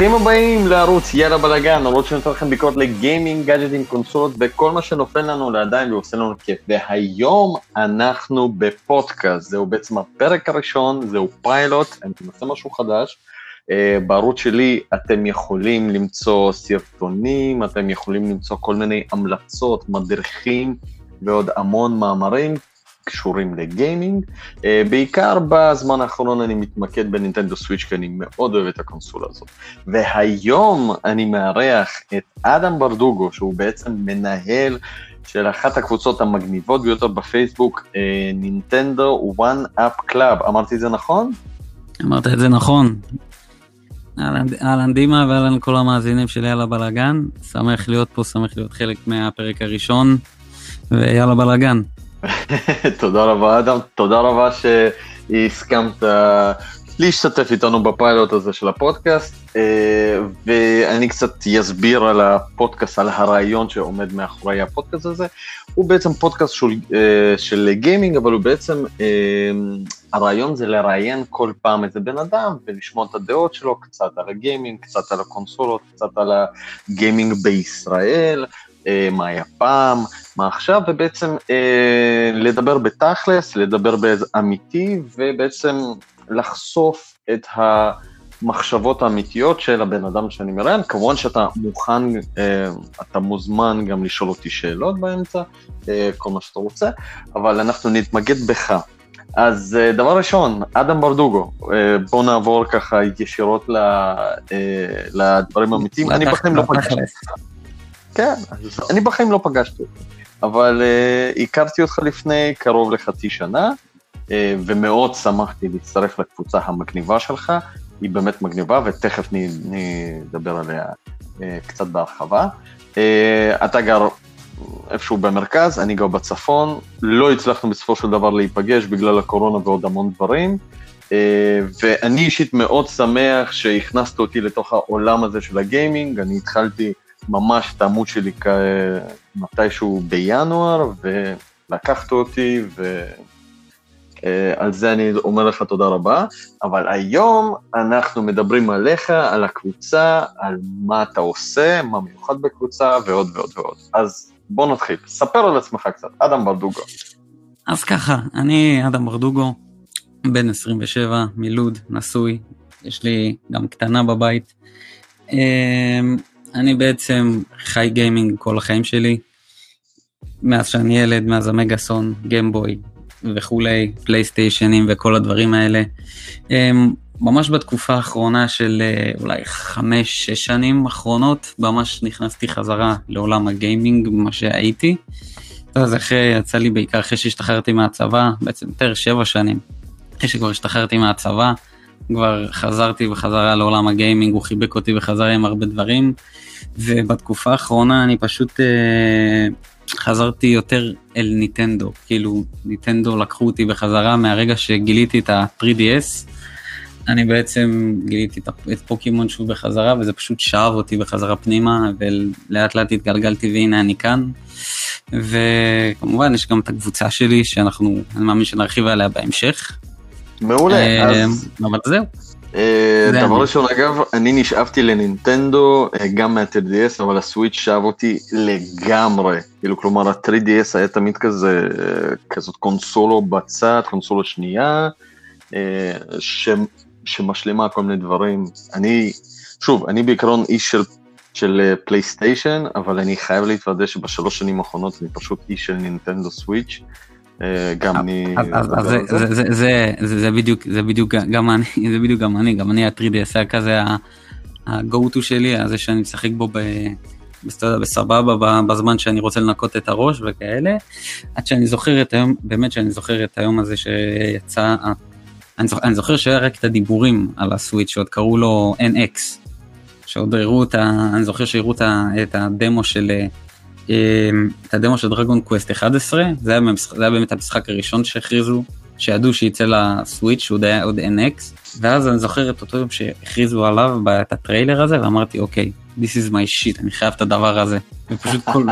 ברוכים הבאים לערוץ יאללה בלאגן, ערוץ שנותן לכם ביקורת לגיימינג, גאדג'טים, קונסולות וכל מה שנופל לנו לידיים ועושה לנו כיף. והיום אנחנו בפודקאסט, זהו בעצם הפרק הראשון, זהו פיילוט, אני מנסה משהו חדש. Uh, בערוץ שלי אתם יכולים למצוא סרטונים, אתם יכולים למצוא כל מיני המלצות, מדריכים ועוד המון מאמרים קשורים לגיימינג. Uh, בעיקר בזמן האחרון אני מתמקד בנינטנדו סוויץ' כי אני מאוד אוהב את הקונסולה הזאת. והיום אני מארח את אדם ברדוגו, שהוא בעצם מנהל של אחת הקבוצות המגניבות ביותר בפייסבוק, נינטנדו One Up Club. אמרתי את זה נכון? אמרת את זה נכון. אהלן דימה ואהלן כל המאזינים של יאללה בלאגן, שמח להיות פה, שמח להיות חלק מהפרק הראשון, ויאללה בלאגן. תודה רבה אדם, תודה רבה שהסכמת להשתתף איתנו בפיילוט הזה של הפודקאסט, ואני קצת אסביר על הפודקאסט, על הרעיון שעומד מאחורי הפודקאסט הזה. הוא בעצם פודקאסט של, של גיימינג, אבל הוא בעצם, הרעיון זה לראיין כל פעם איזה בן אדם ולשמוע את הדעות שלו, קצת על הגיימינג, קצת על הקונסולות, קצת על הגיימינג בישראל, מה היה פעם, מה עכשיו, ובעצם לדבר בתכלס, לדבר באמיתי, ובעצם לחשוף את המחשבות האמיתיות של הבן אדם שאני מראיין. כמובן שאתה מוכן, אתה מוזמן גם לשאול אותי שאלות באמצע, כל מה שאתה רוצה, אבל אנחנו נתמקד בך. אז דבר ראשון, אדם ברדוגו, בוא נעבור ככה ישירות לדברים האמיתיים. אני בחיים לא פגשתי אותך. כן, אני בחיים לא פגשתי אותך, אבל הכרתי אותך לפני קרוב לחצי שנה. ומאוד שמחתי להצטרף לקבוצה המגניבה שלך, היא באמת מגניבה ותכף נדבר עליה קצת בהרחבה. אתה גר איפשהו במרכז, אני גר בצפון, לא הצלחנו בסופו של דבר להיפגש בגלל הקורונה ועוד המון דברים, ואני אישית מאוד שמח שהכנסת אותי לתוך העולם הזה של הגיימינג, אני התחלתי ממש את העמוד שלי מתישהו בינואר, ולקחת אותי, ו... על זה אני אומר לך תודה רבה, אבל היום אנחנו מדברים עליך, על הקבוצה, על מה אתה עושה, מה מיוחד בקבוצה ועוד ועוד ועוד. אז בוא נתחיל, ספר על עצמך קצת, אדם ברדוגו. אז ככה, אני אדם ברדוגו, בן 27, מלוד, נשוי, יש לי גם קטנה בבית. אני בעצם חי גיימינג כל החיים שלי, מאז שאני ילד, מאז המגאסון, גיימבוי, וכולי, פלייסטיישנים וכל הדברים האלה. ממש בתקופה האחרונה של אולי חמש-שש שנים אחרונות, ממש נכנסתי חזרה לעולם הגיימינג, מה שהייתי. אז אחרי, יצא לי בעיקר אחרי שהשתחררתי מהצבא, בעצם יותר שבע שנים. אחרי שכבר השתחררתי מהצבא, כבר חזרתי בחזרה לעולם הגיימינג, הוא חיבק אותי בחזרה עם הרבה דברים, ובתקופה האחרונה אני פשוט אה, חזרתי יותר אל ניטנדו, כאילו ניטנדו לקחו אותי בחזרה מהרגע שגיליתי את ה-3DS, אני בעצם גיליתי את פוקימון שוב בחזרה וזה פשוט שאב אותי בחזרה פנימה ולאט לאט התגלגלתי והנה אני כאן. וכמובן יש גם את הקבוצה שלי שאנחנו, אני מאמין שנרחיב עליה בהמשך. מעולה, אז... אבל זהו. דבר ראשון, אגב, אני נשאבתי לנינטנדו גם מה-3DS, אבל הסוויץ' שאב אותי לגמרי. כאילו, כלומר, ה-3DS היה תמיד כזה, כזאת קונסולו בצד, קונסולו שנייה, ש... שמשלימה כל מיני דברים. אני, שוב, אני בעיקרון איש של, של פלייסטיישן, אבל אני חייב להתוודא שבשלוש שנים האחרונות אני פשוט איש של נינטנדו סוויץ'. גם אני... זה בדיוק, זה בדיוק גם אני, זה בדיוק גם אני, גם אני ה-3DS היה כזה ה-go to שלי, זה שאני משחק בו בסבבה בזמן שאני רוצה לנקות את הראש וכאלה, עד שאני זוכר את היום, באמת שאני זוכר את היום הזה שיצא, אני זוכר, אני זוכר שהיה רק את הדיבורים על הסוויץ' שעוד קראו לו NX, שעוד הראו את ה... אני זוכר שהראו את הדמו של... את הדמו של דרגון קווסט 11, זה היה, במשחק, זה היה באמת המשחק הראשון שהכריזו, שידעו שייצא לסוויץ' שהוא היה עוד NX, ואז אני זוכר את אותו יום שהכריזו עליו את הטריילר הזה, ואמרתי אוקיי, this is my shit, אני חייב את הדבר הזה, ופשוט כל...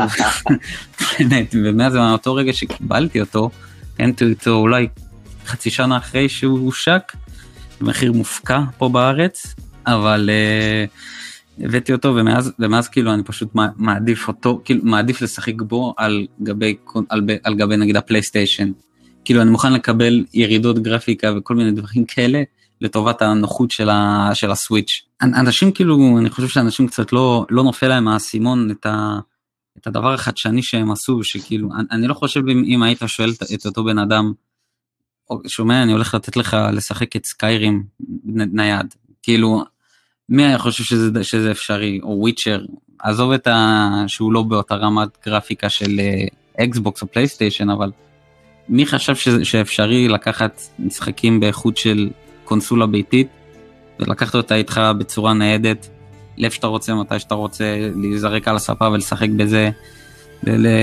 באמת, ומאז מאותו רגע שקיבלתי אותו, קניתי אותו אולי חצי שנה אחרי שהוא הושק, במחיר מופקע פה בארץ, אבל uh, הבאתי אותו ומאז, ומאז כאילו אני פשוט מעדיף אותו, כאילו מעדיף לשחק בו על גבי, על, על גבי נגיד הפלייסטיישן. כאילו אני מוכן לקבל ירידות גרפיקה וכל מיני דברים כאלה לטובת הנוחות של, ה, של הסוויץ'. אנשים כאילו, אני חושב שאנשים קצת לא, לא נופל להם האסימון את, את הדבר החדשני שהם עשו, שכאילו, אני, אני לא חושב אם, אם היית שואל את, את אותו בן אדם, שומע, אני הולך לתת לך לשחק את סקיירים נייד, כאילו, מי היה חושב שזה, שזה אפשרי, או וויצ'ר, עזוב את ה... שהוא לא באותה רמת גרפיקה של אקסבוקס אה, או פלייסטיישן, אבל מי חשב ש, שאפשרי לקחת משחקים באיכות של קונסולה ביתית ולקחת אותה איתך בצורה ניידת, לאיפה שאתה רוצה, מתי שאתה רוצה, להיזרק על הספה ולשחק בזה,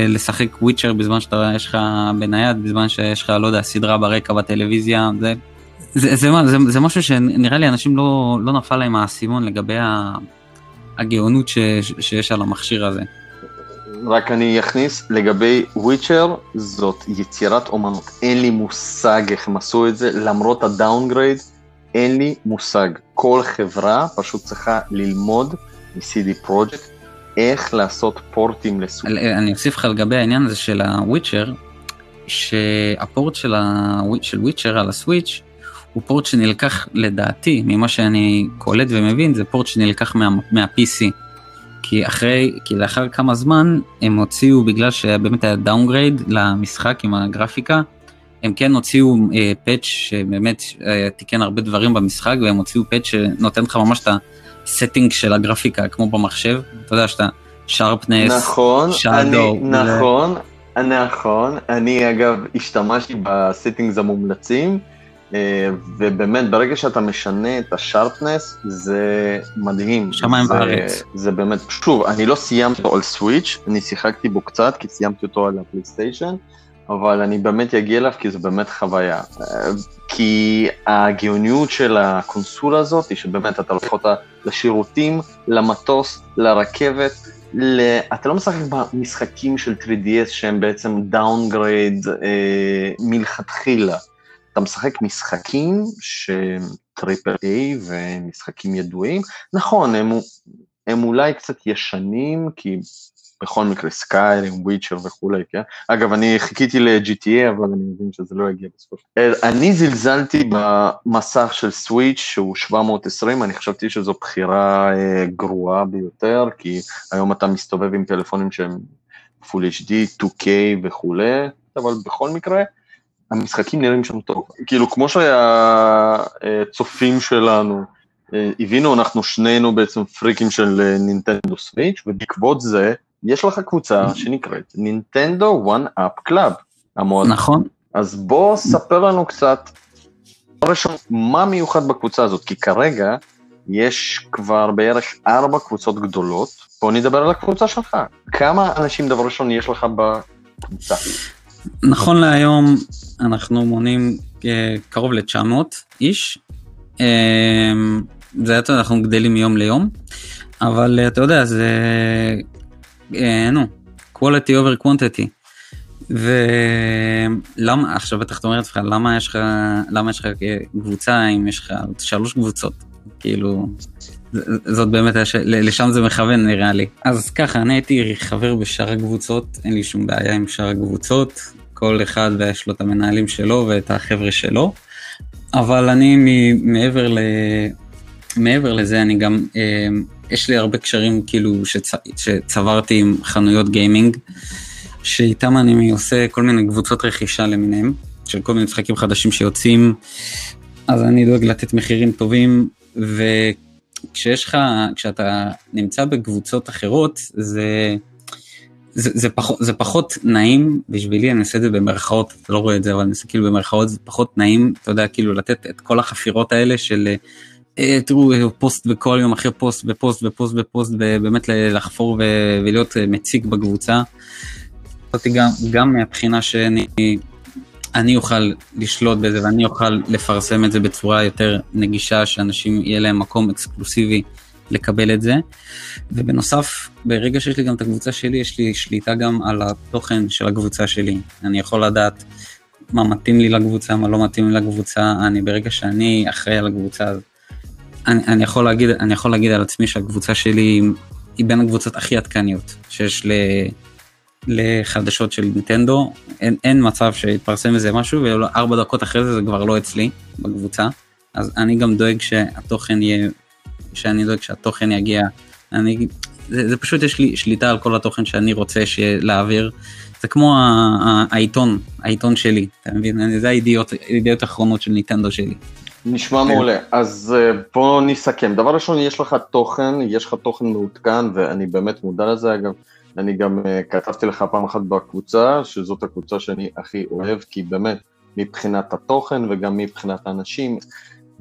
לשחק וויצ'ר בזמן שאתה, יש לך בנייד, בזמן שיש לך, לא יודע, סדרה ברקע בטלוויזיה, זה, זה, זה, זה, זה משהו שנראה לי אנשים לא, לא נפל להם האסימון לגבי הגאונות ש, שיש על המכשיר הזה. רק אני אכניס, לגבי וויצ'ר, זאת יצירת אומנות. אין לי מושג איך הם עשו את זה, למרות ה downgrade, אין לי מושג. כל חברה פשוט צריכה ללמוד מ- CD Projekt איך לעשות פורטים לסוויץ'. אני אוסיף לך לגבי העניין הזה של הוויצ'ר, שה port של, ה... של וויצ'ר על הסוויץ' הוא port שנלקח לדעתי, ממה שאני קולט ומבין, זה port שנלקח מה, מה-PC. כי אחרי, כי לאחר כמה זמן הם הוציאו, בגלל שבאמת היה downgrade למשחק עם הגרפיקה, הם כן הוציאו אה, patch שבאמת אה, תיקן הרבה דברים במשחק, והם הוציאו patch שנותן לך ממש את ה setting של הגרפיקה, כמו במחשב, אתה יודע שאתה שרפנס, נכון, shadow. נכון, נכון, אני אגב השתמשתי ב settings המומלצים. אה, ובאמת, ברגע שאתה משנה את ה sharpness, זה מדהים. שמיים בארץ. זה באמת, שוב, אני לא סיימתי אותו על Switch, אני שיחקתי בו קצת, כי סיימתי אותו על ה PlayStation, אבל אני באמת אגיע אליו, כי זו באמת חוויה. אה, כי הגאוניות של הקונסולה הזאת, היא שבאמת אתה לוקח אותה לשירותים, למטוס, לרכבת, ל... אתה לא משחק במשחקים של 3DS שהם בעצם downgrade אה, מלכתחילה. אתה משחק משחקים שהם triple A ומשחקים ידועים, נכון, הם, הם אולי קצת ישנים, כי בכל מקרה Skyrim, Witcher וכולי, כן? אגב, אני חיכיתי ל-GTA, אבל אני מבין שזה לא יגיע של דבר. אני זלזלתי במסך של Switch שהוא 720, אני חשבתי שזו בחירה אה, גרועה ביותר, כי היום אתה מסתובב עם טלפונים שהם full HD, 2K וכולי, אבל בכל מקרה, המשחקים נראים שם טוב. כאילו, כמו שהצופים שלנו אה, הבינו, אנחנו שנינו בעצם פריקים של אה, Nintendo Switch, ובעקבות זה, יש לך קבוצה שנקראת Nintendo 1UP Club. נכון. אז בוא ספר לנו קצת, ראשון, מה מיוחד בקבוצה הזאת, כי כרגע יש כבר בערך ארבע קבוצות גדולות, בוא נדבר על הקבוצה שלך. כמה אנשים דבר ראשון יש לך בקבוצה? נכון להיום אנחנו מונים אה, קרוב ל-900 איש. אה, זה אתה אנחנו גדלים מיום ליום, אבל אה, אתה יודע, זה, נו, quality over quantity. ולמה, עכשיו בטח אתה אומר לעצמך, למה יש לך, למה יש לך קבוצה אם יש לך שלוש קבוצות? כאילו, זאת באמת, לשם זה מכוון נראה לי. אז ככה, אני הייתי חבר בשאר הקבוצות, אין לי שום בעיה עם שאר הקבוצות, כל אחד ויש לו את המנהלים שלו ואת החבר'ה שלו, אבל אני מעבר, ל... מעבר לזה, אני גם, אה, יש לי הרבה קשרים כאילו שצ... שצברתי עם חנויות גיימינג, שאיתם אני עושה כל מיני קבוצות רכישה למיניהם, של כל מיני משחקים חדשים שיוצאים, אז אני דואג לתת מחירים טובים, וכשיש לך, כשאתה נמצא בקבוצות אחרות, זה... זה, זה, פחות, זה פחות נעים בשבילי, אני אעשה את זה במרכאות, אתה לא רואה את זה, אבל אני אעשה כאילו במרכאות, זה פחות נעים, אתה יודע, כאילו לתת את כל החפירות האלה של, אה, תראו, פוסט בכל יום אחרי פוסט ופוסט ופוסט ופוסט, ובאמת לחפור ו, ולהיות אה, מציג בקבוצה. גם, גם מהבחינה שאני אני אוכל לשלוט בזה ואני אוכל לפרסם את זה בצורה יותר נגישה, שאנשים יהיה להם מקום אקסקלוסיבי לקבל את זה. ובנוסף, ברגע שיש לי גם את הקבוצה שלי, יש לי שליטה גם על התוכן של הקבוצה שלי. אני יכול לדעת מה מתאים לי לקבוצה, מה לא מתאים לי לקבוצה, אני ברגע שאני אחראי על הקבוצה, אני, אני, יכול להגיד, אני יכול להגיד על עצמי שהקבוצה שלי היא בין הקבוצות הכי עדכניות שיש ל, לחדשות של נינטנדו. אין, אין מצב שיתפרסם איזה משהו וארבע דקות אחרי זה זה כבר לא אצלי בקבוצה. אז אני גם דואג שהתוכן יהיה, שאני דואג שהתוכן יגיע. אני, זה, זה פשוט יש לי שליטה על כל התוכן שאני רוצה להעביר. זה כמו העיתון, העיתון שלי, אתה מבין? זה הידיעות, הידיעות האחרונות של ניטנדו שלי. נשמע כן. מעולה, אז אה, בוא נסכם. דבר ראשון, יש לך תוכן, יש לך תוכן מעודכן, ואני באמת מודע לזה, אגב, אני גם אה, כתבתי לך פעם אחת בקבוצה, שזאת הקבוצה שאני הכי אוהב, כי באמת, מבחינת התוכן וגם מבחינת האנשים,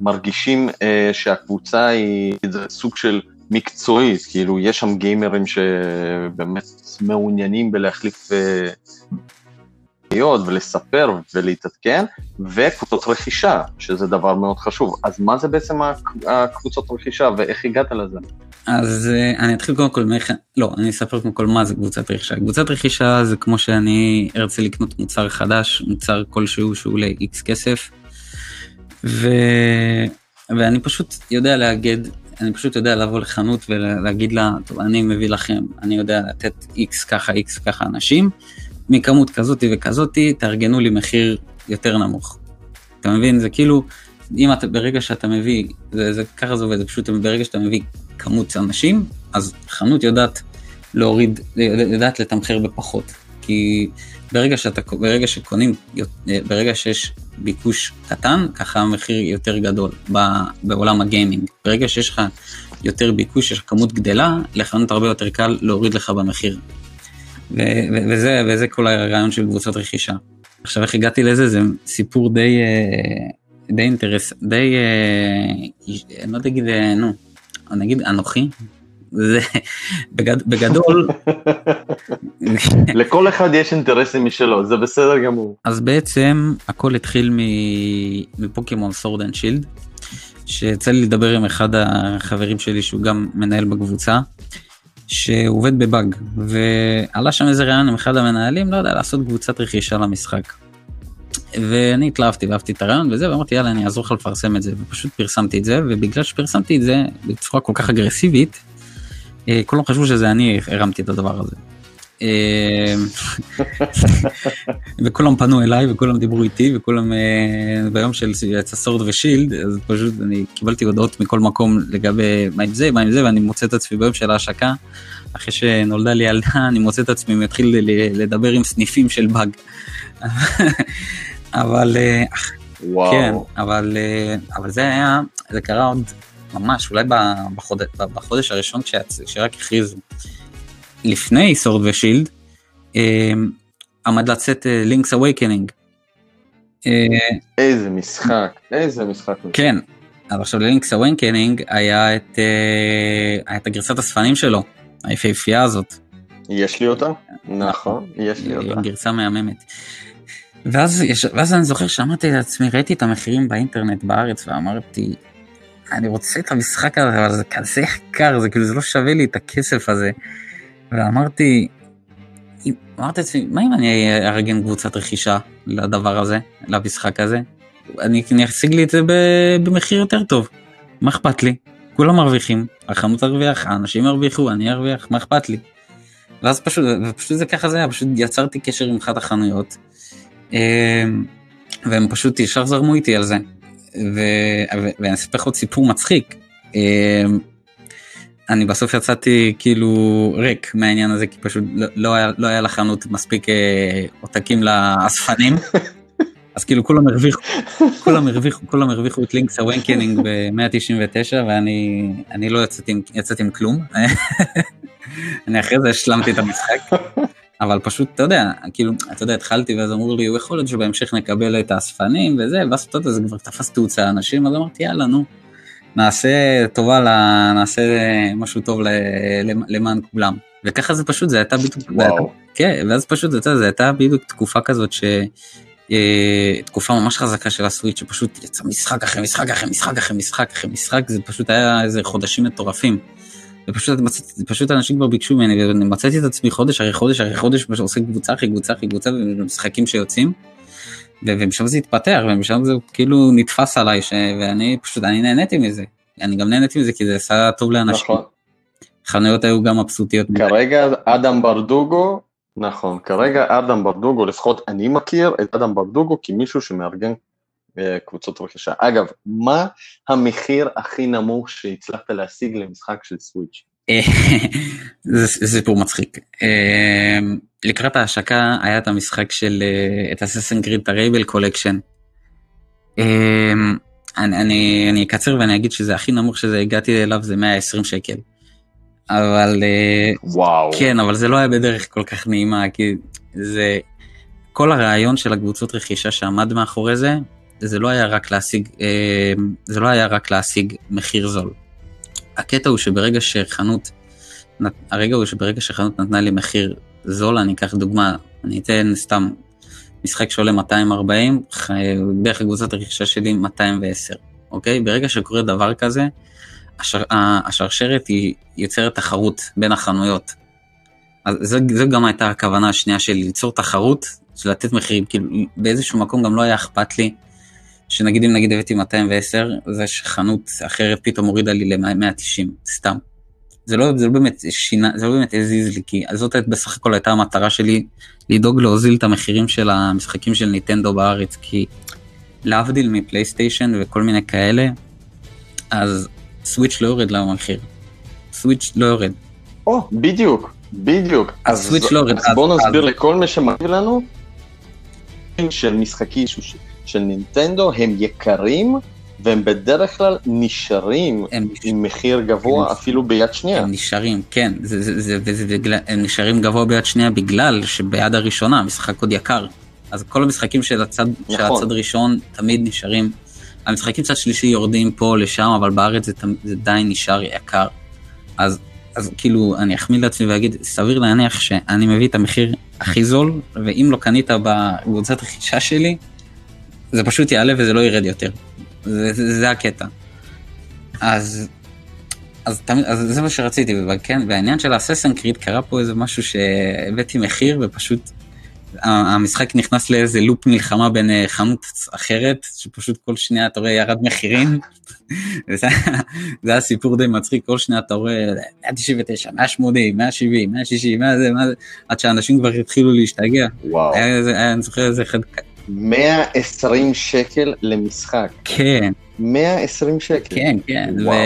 מרגישים אה, שהקבוצה היא איזה סוג של מקצועית, כאילו יש שם גיימרים שבאמת מעוניינים בלהחליף אה, ולספר ולהתעדכן, וקבוצות רכישה, שזה דבר מאוד חשוב. אז מה זה בעצם הקבוצות רכישה ואיך הגעת לזה? אז uh, אני אתחיל קודם כל מאיך, לא, אני אספר קודם כל מה זה קבוצת רכישה. קבוצת רכישה זה כמו שאני ארצה לקנות מוצר חדש, מוצר כלשהו שהוא איקס כסף, ו... ואני פשוט יודע לאגד אני פשוט יודע לבוא לחנות ולהגיד לה, טוב, אני מביא לכם, אני יודע לתת איקס ככה, איקס ככה אנשים, מכמות כזאתי וכזאתי, תארגנו לי מחיר יותר נמוך. אתה מבין? זה כאילו, אם אתה, ברגע שאתה מביא, זה, זה ככה זה עובד, זה פשוט ברגע שאתה מביא כמות אנשים, אז חנות יודעת להוריד, יודעת לתמחר בפחות. כי ברגע שאתה, ברגע שקונים, ברגע שיש ביקוש קטן, ככה המחיר יותר גדול בעולם הגיימינג. ברגע שיש לך יותר ביקוש, יש לך כמות גדלה, לחנות הרבה יותר קל להוריד לך במחיר. וזה, וזה כל הרעיון של קבוצות רכישה. עכשיו איך הגעתי לזה זה סיפור די אה, די אינטרס די אה, אני לא אגיד נו אני אגיד אנוכי זה בגד, בגדול לכל אחד יש אינטרסים משלו זה בסדר גמור אז בעצם הכל התחיל מ Pokemon Sword and Shield שיצא לי לדבר עם אחד החברים שלי שהוא גם מנהל בקבוצה שהוא עובד בבאג ועלה שם איזה רעיון עם אחד המנהלים לא יודע לעשות קבוצת רכישה למשחק. ואני התלהבתי ואהבתי את הרעיון וזה ואמרתי יאללה אני אעזור לך לפרסם את זה ופשוט פרסמתי את זה ובגלל שפרסמתי את זה בצורה כל כך אגרסיבית כולם חשבו שזה אני הרמתי את הדבר הזה. אה, וכולם פנו אליי וכולם דיברו איתי וכולם אה, ביום של יצא סורד ושילד אז פשוט אני קיבלתי הודעות מכל מקום לגבי מה עם זה מה עם זה ואני מוצא את עצמי ביום של ההשקה אחרי שנולדה לי ילדה אני מוצא את עצמי מתחיל לדבר עם סניפים של באג. אבל וואו. כן אבל אבל זה היה זה קרה עוד ממש אולי בחודש, בחודש הראשון כשרק הכריזו לפני Sword ו Shield אמ, עמד לצאת Link's אה, Awakening. אה, איזה משחק איזה משחק. כן אבל עכשיו ל Link's Awakening היה את אה, היה את הגרסת אספנים שלו היפהפייה הזאת. יש לי אותה נכון יש לי אותה. גרסה מהממת. ואז, ואז אני זוכר שאמרתי לעצמי ראיתי את המחירים באינטרנט בארץ ואמרתי אני רוצה את המשחק הזה אבל זה כזה יקר זה כאילו זה לא שווה לי את הכסף הזה. ואמרתי, אמרתי לעצמי, מה אם אני אארגן קבוצת רכישה לדבר הזה, למשחק הזה? אני, אני אשיג לי את זה במחיר יותר טוב, מה אכפת לי? כולם מרוויחים, החנות תרוויח, האנשים ירוויחו, אני ארוויח, מה אכפת לי? ואז פשוט, ופשוט זה ככה זה היה, פשוט יצרתי קשר עם אחת החנויות, אמ, והם פשוט ישר זרמו איתי על זה. ו... ואני אספר לך עוד סיפור מצחיק. אמ, אני בסוף יצאתי כאילו ריק מהעניין הזה כי פשוט לא, לא היה, לא היה לחנות מספיק אה, עותקים לאספנים. אז כאילו כולם הרוויחו, כולם הרוויחו, כולם הרוויחו את Link's Awakening ב-199 ואני אני לא יצאתי, יצאתי עם כלום. אני אחרי זה השלמתי את המשחק. אבל פשוט אתה יודע כאילו אתה יודע התחלתי ואז אמרו לי יכול להיות שבהמשך נקבל את האספנים וזה ואז אתה יודע זה כבר תפס תאוצה אנשים אז אמרתי יאללה נו נעשה טובה, נעשה משהו טוב למען כולם. וככה זה פשוט, זה הייתה בדיוק, וואו. כן, ואז פשוט, זה, זה הייתה בדיוק תקופה כזאת ש... אה, תקופה ממש חזקה של הסוויץ' שפשוט יצא משחק אחרי משחק אחרי משחק אחרי משחק אחרי משחק זה פשוט היה איזה חודשים מטורפים. ופשוט מצאתי, פשוט אנשים כבר ביקשו ממני ואני מצאתי את עצמי חודש אחרי חודש אחרי חודש עושה קבוצה אחרי קבוצה אחרי קבוצה ומשחקים שיוצאים. ומשם זה התפתח ומשם זה כאילו נתפס עליי ש... ואני פשוט אני נהניתי מזה אני גם נהניתי מזה כי זה עשה טוב לאנשים. נכון. חנויות היו גם מבסוטיות. מדי. כרגע אדם ברדוגו, נכון, כרגע אדם ברדוגו, לפחות אני מכיר את אדם ברדוגו כמישהו שמארגן קבוצות רכישה. אגב, מה המחיר הכי נמוך שהצלחת להשיג למשחק של Switch? זה זה סיפור מצחיק. אה, לקראת ההשקה היה את המשחק של, אה, את Assassin's Creed, את ה Rebel Collection. אני, אקצר ואני אגיד שזה הכי נמוך שזה הגעתי אליו זה 120 שקל. אבל אה, וואו. כן, אבל זה לא היה בדרך כל כך נעימה, כי זה... כל הרעיון של הקבוצות רכישה שעמד מאחורי זה, זה לא היה רק להשיג, אה, זה לא היה רק להשיג מחיר זול. הקטע הוא שברגע שחנות, הרגע הוא שברגע שחנות נתנה לי מחיר זול, אני אקח דוגמה, אני אתן סתם משחק שעולה 240, ח- בערך קבוצת הרכישה שלי 210, אוקיי? ברגע שקורה דבר כזה, השר, השרשרת היא יוצרת תחרות בין החנויות. אז זו, זו גם הייתה הכוונה השנייה שלי, ליצור תחרות, של לתת מחירים, כאילו באיזשהו מקום גם לא היה אכפת לי, שנגיד אם נגיד הבאתי 210, זה שחנות אחרת פתאום הורידה לי ל-190, סתם. זה לא, זה לא באמת שינה, זה לא באמת הזיז לי, כי זאת בסך הכל הייתה המטרה שלי, לדאוג להוזיל את המחירים של המשחקים של ניטנדו בארץ, כי להבדיל מפלייסטיישן וכל מיני כאלה, אז סוויץ' לא יורד למחיר. סוויץ' לא יורד. או, בדיוק, בדיוק. אז הסוויץ' לא יורד. אז אז- נסביר אז- לכל מי שמקשיב לנו, של משחקים ש- של נינטנדו הם יקרים, והם בדרך כלל נשארים הם, עם מחיר גבוה הם- אפילו ביד שנייה. הם נשארים, כן, זה, זה, זה, וזה בגלל, הם נשארים גבוה ביד שנייה בגלל שביד הראשונה המשחק עוד יקר. אז כל המשחקים של הצד, של נכון. הצד ראשון תמיד נשארים, המשחקים צד שלישי יורדים פה לשם, אבל בארץ זה, זה די נשאר יקר. אז, אז כאילו, אני אחמיא לעצמי ואגיד, סביר להניח שאני מביא את המחיר הכי זול, ואם לא קנית בקבוצת רכישה שלי, זה פשוט יעלה וזה לא ירד יותר. זה, זה, זה הקטע. אז אז, תמיד, אז זה מה שרציתי, וכן, והעניין של האססן קריד קרה פה איזה משהו שהבאתי מחיר ופשוט המשחק נכנס לאיזה לופ מלחמה בין אה, חנות אחרת, שפשוט כל שנייה אתה רואה ירד מחירים. זה היה סיפור די מצחיק, כל שנייה אתה רואה 199, 180, 170, 160, מה זה, מה זה, עד שאנשים כבר התחילו להשתגע. וואו. היה היה, אני זוכר איזה אחד, 120 שקל למשחק. כן, 120 שקל. כן, כן, ו- וואו.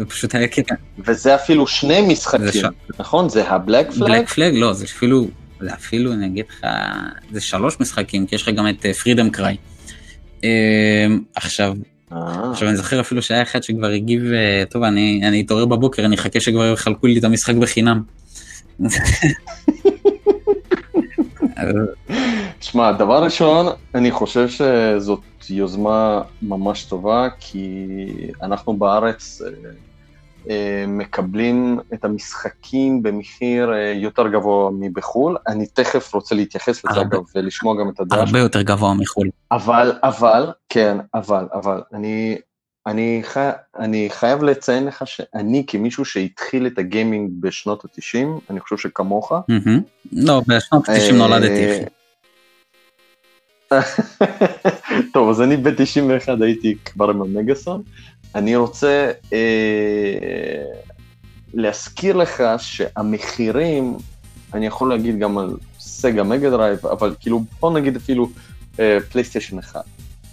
ופשוט היה קטע. וזה אפילו שני זה משחקים, ש- נכון? זה הבלק פלאג? בלק פלג לא זה אפילו זה אפילו אני אגיד לך זה שלוש משחקים כי יש לך גם את פרידום קריי. עכשיו אה, עכשיו אני זוכר אפילו שהיה אחד שכבר הגיב אה, טוב אני אני אתעורר בבוקר אני אחכה שכבר יחלקו לי את המשחק בחינם. אז, שמע, דבר ראשון, אני חושב שזאת יוזמה ממש טובה, כי אנחנו בארץ אה, אה, מקבלים את המשחקים במחיר אה, יותר גבוה מבחו"ל. אני תכף רוצה להתייחס לזה, אגב, ולשמוע גם את הדעה הרבה יותר גבוה מחו"ל. אבל, אבל, כן, אבל, אבל, אני, אני, חי, אני חייב לציין לך שאני כמישהו שהתחיל את הגיימינג בשנות ה-90, אני חושב שכמוך, מהמם. לא בשנות ה-90 נולדתי. טוב, אז אני ב-91 הייתי כבר עם המגאסון. אני רוצה אה, להזכיר לך שהמחירים, אני יכול להגיד גם על Sega Mega Drive, אבל כאילו, בוא נגיד אפילו אה, PlayStation 1.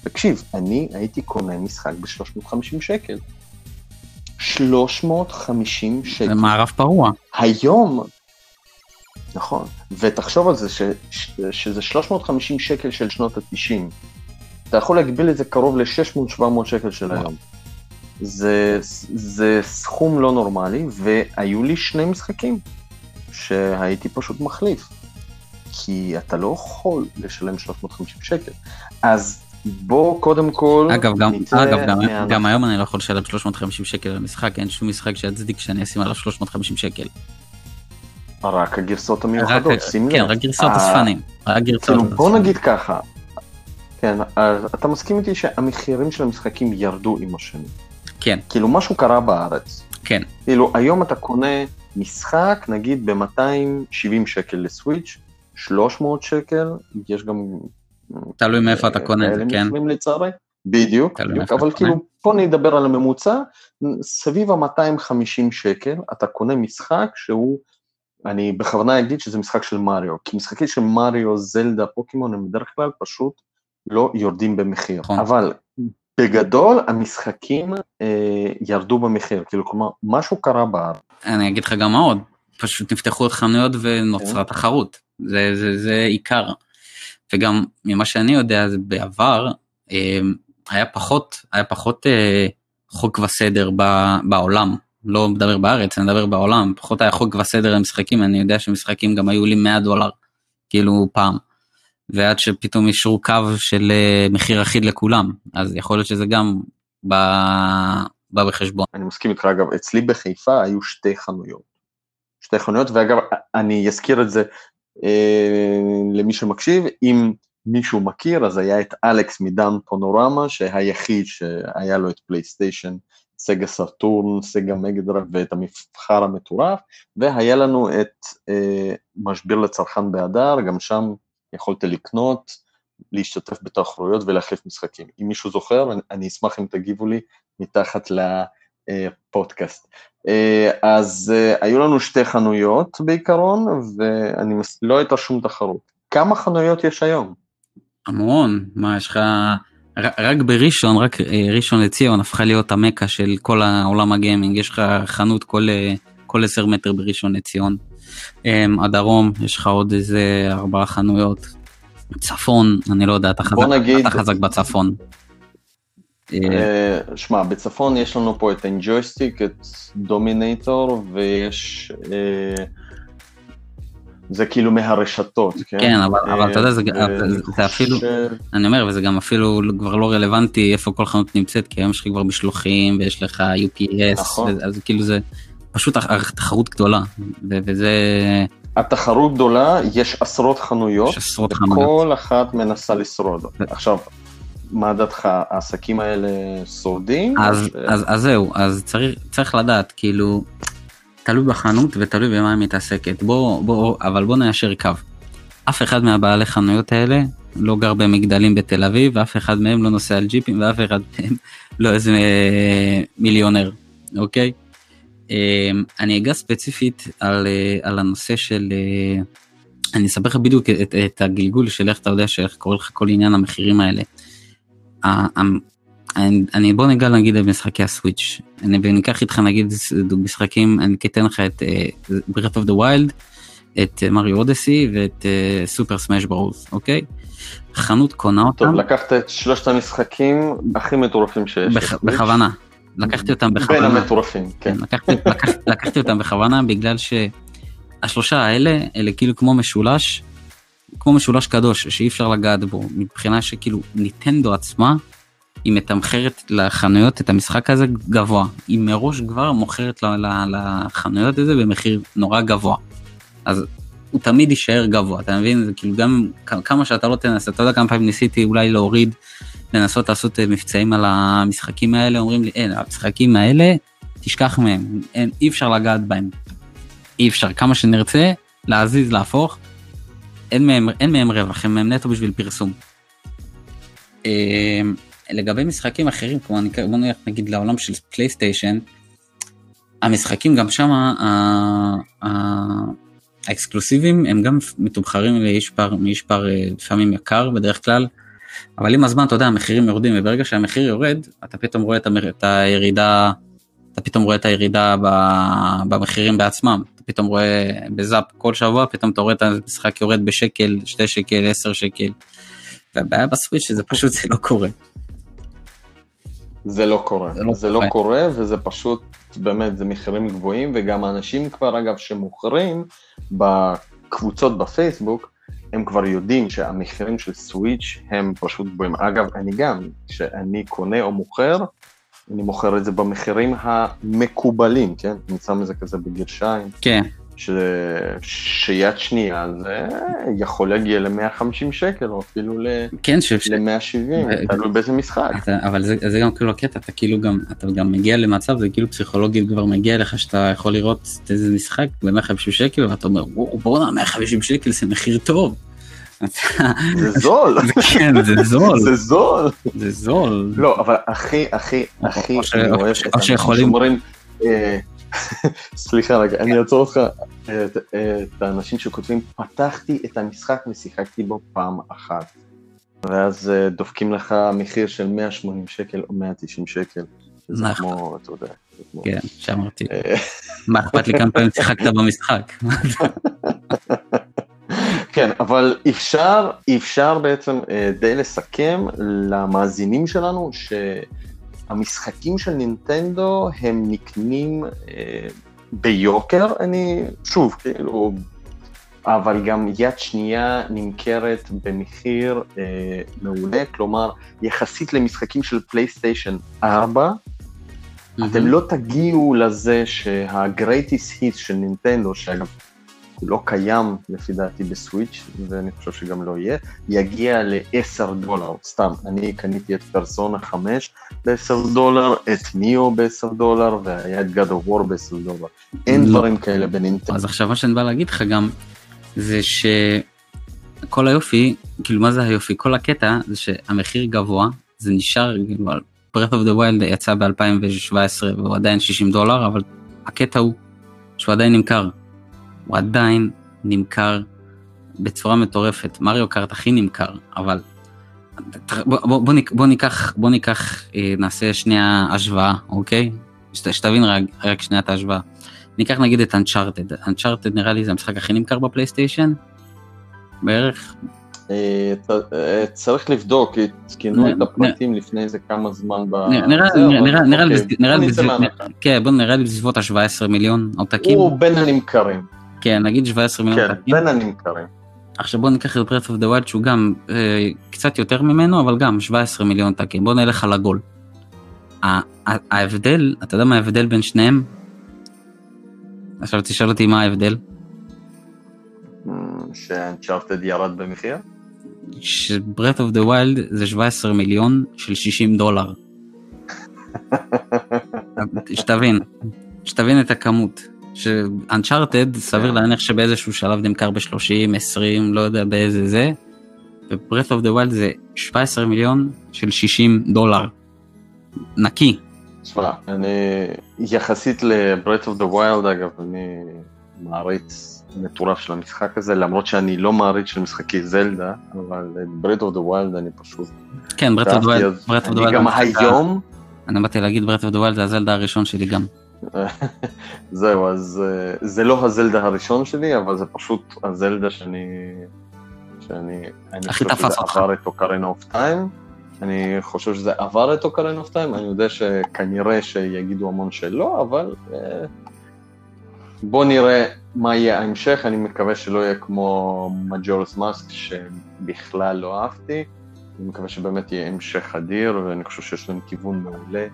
תקשיב, אני הייתי קונה משחק ב-350 שקל. 350 שקל. זה מערב פרוע. היום, נכון, ותחשוב על זה ש, ש, שזה 350 שקל של שנות ה-90, אתה יכול להגביל את זה קרוב ל-600-700 שקל של וואו. היום. זה, זה סכום לא נורמלי, והיו לי שני משחקים שהייתי פשוט מחליף, כי אתה לא יכול לשלם 350 שקל. אז בוא קודם כל אגב גם אגב גם- מההנחה- גם היום אני לא יכול לשלם 350 שקל למשחק אין שום משחק שיצדיק שאני אשים עליו 350 שקל. רק הגרסאות רק- המיוחדות, שים לב. כן רק גרסאות ה- אספנים. רק גרסאות כאילו, בוא אספנים. נגיד ככה, כן, אתה מסכים איתי שהמחירים של המשחקים ירדו עם השנים. כן כאילו, משהו קרה בארץ. כן כאילו, היום אתה קונה משחק, נגיד ב-270 שקל לסוויץ', 300 שקל, יש גם... תלוי מאיפה אתה קונה את זה, כן. מקרים לצערי. בדיוק, בדיוק, אבל. כאילו, פה נדבר על הממוצע, סביב ה-250 שקל אתה קונה משחק שהוא, אני בכוונה אגיד שזה משחק של מריו, כי משחקים של מריו, זלדה, פוקימון הם בדרך כלל פשוט לא יורדים במחיר, נכון. אבל בגדול המשחקים אה, ירדו במחיר, כאילו כלומר משהו קרה בארץ. אני אגיד לך גם מה עוד, פשוט נפתחו עוד חנויות ונוצרה כן. תחרות, זה, זה, זה עיקר. וגם ממה שאני יודע זה בעבר אה, היה פחות היה פחות אה, חוק וסדר ב, בעולם לא מדבר בארץ אני מדבר בעולם פחות היה חוק וסדר למשחקים אני יודע שמשחקים גם היו לי 100 דולר כאילו פעם. ועד שפתאום אישרו קו של אה, מחיר אחיד לכולם אז יכול להיות שזה גם בא, בא בחשבון. אני מסכים איתך אגב אצלי בחיפה היו שתי חנויות. שתי חנויות ואגב אני אזכיר את זה אה, למי שמקשיב אם מישהו מכיר אז היה את אלכס מדן פונורמה שהיחיד שהיה לו את פלייסטיישן סגה סרטורן, סגה מגדרה ואת המבחר המטורף, והיה לנו את אה, משביר לצרכן באדר, גם שם יכולת לקנות, להשתתף בתחרויות ולהחליף משחקים. אם מישהו זוכר, אני, אני אשמח אם תגיבו לי מתחת לפודקאסט. אה, אז אה, היו לנו שתי חנויות בעיקרון, ואני מס... לא הייתה שום תחרות. כמה חנויות יש היום? המון, מה יש לך... רק בראשון, רק אה, ראשון לציון הפכה להיות המכה של כל העולם הגיימינג, יש לך חנות כל, כל 10 מטר בראשון לציון. אמ, הדרום, יש לך עוד איזה ארבעה חנויות. צפון, אני לא יודע, אתה חזק, נגיד... אתה חזק בצפון. אה, שמע, בצפון יש לנו פה את הג'ויסטיק, את דומינטור, ויש... אה, זה כאילו מהרשתות, כן? כן, אבל, אבל אתה יודע, זה, זה, זה אפילו. אני אומר, וזה גם אפילו כבר לא רלוונטי איפה כל חנות נמצאת, כי היום יש לך כבר משלוחים, ויש לך UPS, נכון. אז כאילו זה, פשוט התחרות גדולה, וזה... התחרות גדולה, יש עשרות חנויות, יש עשרות חנויות, וכל אחת מנסה לשרוד. ו... עכשיו, מה דעתך, העסקים האלה שורדים? אז. אז, אז זהו, אז צריך, צריך לדעת, כאילו, תלוי בחנות ותלוי במה היא מתעסקת. בוא, בוא, אבל בוא ניישר קו. אף אחד מהבעלי חנויות האלה לא גר במגדלים בתל אביב, ואף אחד מהם לא נוסע על ג'יפים, ואף אחד מהם לא איזה אה, מיליונר, אוקיי? אמ, אני אגע ספציפית על, אה, על הנושא של, אה, אני אספר לך בדיוק את, את הגלגול של איך אתה יודע שאיך קורה לך כל עניין המחירים האלה. אני, בוא ניגע נגיד במשחקי הסוויץ', אני ניקח איתך נגיד משחקים, אני אתן לך את uh, Breath of the Wild, את מריו אודסי ואת סופר סמאש ברוז, אוקיי? חנות קונה אותם. טוב, לקחת את שלושת המשחקים הכי מטורפים שיש. בח, בכוונה, לקחתי אותם בכוונה. בין המטורפים, כן. לקחתי, לקחתי, לקחתי אותם בכוונה בגלל שהשלושה האלה, אלה כאילו כמו משולש, כמו משולש קדוש, שאי אפשר לגעת בו, מבחינה שכאילו ניטנדו עצמה, היא מתמחרת לחנויות את המשחק הזה גבוה. היא מראש כבר מוכרת לחנויות הזה במחיר נורא גבוה. אז הוא תמיד יישאר גבוה, אתה מבין? זה כאילו גם כמה שאתה לא תנסה, אתה יודע כמה פעמים ניסיתי אולי להוריד לנסות לעשות אה, מבצעים על המשחקים האלה, אומרים לי, אין, המשחקים האלה, תשכח מהם, אין, אי אפשר לגעת בהם. אי אפשר, כמה שנרצה, להזיז, להפוך, אין מהם, אין מהם רווח, הם נטו בשביל פרסום. לגבי משחקים אחרים, כמו אני, בוא נלך נגיד לעולם של פלייסטיישן, המשחקים גם שם, האקסקלוסיביים הם גם מתומחרים לאיש אה, לפעמים יקר בדרך כלל, אבל עם הזמן אתה יודע המחירים יורדים וברגע שהמחיר יורד אתה פתאום רואה את הירידה אתה פתאום רואה את הירידה במחירים בעצמם אתה פתאום רואה בזאפ כל שבוע פתאום אתה רואה את המשחק יורד בשקל שתי שקל עשר שקל. והבעיה בסוויץ' שזה פשוט זה לא קורה. זה לא קורה, זה לא, זה לא קורה וזה פשוט באמת זה מחירים גבוהים וגם האנשים כבר אגב שמוכרים בקבוצות בפייסבוק הם כבר יודעים שהמחירים של סוויץ' הם פשוט גבוהים. אגב, אני גם, כשאני קונה או מוכר, אני מוכר את זה במחירים המקובלים, כן? אני שם את זה כזה בגרשיים. כן. ש... שיד שנייה זה יכול להגיע ל-150 שקל או אפילו ל... כן, ש... ל-170, תלוי באיזה משחק. אתה, אבל זה, זה גם כאילו הקטע, אתה כאילו גם, אתה גם מגיע למצב, זה כאילו פסיכולוגית כבר מגיע לך שאתה יכול לראות איזה משחק ב-150 שקל ואתה אומר, וואו, בואנה, 150 שקל זה מחיר טוב. זה זול. כן, זה זול. זה זול. זה זול. לא, אבל הכי, הכי, הכי, אני אוהב את האנשים שאומרים... אה, סליחה רגע, אני אעצור אותך, את האנשים שכותבים, פתחתי את המשחק ושיחקתי בו פעם אחת. ואז אה, דופקים לך מחיר של 180 שקל או 190 שקל. זה נכון. כמו, אתה יודע. כן, שאמרתי. אה, מה אכפת לי כמה פעמים שיחקת במשחק? כן, אבל אפשר, אפשר בעצם אה, די לסכם למאזינים שלנו שהמשחקים של נינטנדו הם נקנים ביוקר, אני, שוב, כאילו, אבל גם יד שנייה נמכרת במחיר אה, מעולה, כלומר, יחסית למשחקים של פלייסטיישן 4, mm-hmm. אתם לא תגיעו לזה שה-greatest hit של נינטנדו, שאגב, הוא לא קיים לפי דעתי בסוויץ', ואני חושב שגם לא יהיה, יגיע ל-10 דולר, סתם, אני קניתי את פרסונה 5 ב-10 דולר, את ניאו ב-10 דולר, והיה את God of War ב-10 דולר. אין לא. דברים כאלה בנינטנדו. אז עכשיו מה שאני בא להגיד לך גם, זה שכל היופי, כאילו מה זה היופי? כל הקטע זה שהמחיר גבוה, זה נשאר, כאילו, Breath of the Wild יצא ב-2017 והוא עדיין 60 דולר, אבל הקטע הוא שהוא עדיין נמכר. הוא עדיין נמכר בצורה מטורפת. מריו קארט הכי נמכר, אבל בוא, בוא, בוא, בוא ניקח, בוא ניקח, אה, נעשה שנייה השוואה, אוקיי? שתבין רק, רק שנייה את ההשוואה. ניקח נגיד את אנצ'ארטד, אנצ'ארטד נראה לי זה המשחק הכי נמכר בפלייסטיישן, בערך. אה, אה, צריך לבדוק, עדכנו את הפרטים לפני איזה כמה זמן. נראה לי בסביבות ה-17 מיליון עותקים. הוא בין הנמכרים. כן, נגיד 17 מיליון עותקים. כן, בין הנמכרים. עכשיו בוא ניקח את Breath of the Wild שהוא גם אה, קצת יותר ממנו, אבל גם 17 מיליון עותקים. בוא נלך על הגול. ההבדל, אתה יודע מה ההבדל בין שניהם? עכשיו תשאל אותי מה ההבדל. שאנצ'ארטד ירד במחיר? ש-Breath of the Wild זה 17 מיליון של 60 דולר. שתבין, שתבין את הכמות. שאנצ'ארטד סביר כן. להניח שבאיזשהו שלב נמכר ב-30, 20, לא יודע באיזה זה. ו-Breath of the Wild זה 17 מיליון של 60 דולר. נקי. תשמע, אני יחסית ל-Breath of the Wild אגב, אני מעריץ מטורף של המשחק הזה, למרות שאני לא מעריץ של משחקי זלדה, אבל Breath of the Wild אני פשוט... כן, Breath of the Wild. Breath of the Wild. גם היום... אני באתי להגיד Breath of the Wild זה הזלדה הראשון שלי גם. זהו, אז אה, זה לא הזלדה הראשון שלי, אבל זה פשוט הזלדה שאני... שאני... הכי תפס אותך. עבר את Ocarina of Time. אני חושב שזה עבר את Ocarina of Time, אני יודע שכנראה שיגידו המון שלא, אבל אה, בוא נראה מה יהיה ההמשך, אני מקווה שלא יהיה כמו Majora's Mask שבכלל לא אהבתי, אני מקווה שבאמת יהיה המשך אדיר, ואני חושב שיש להם כיוון מעולה.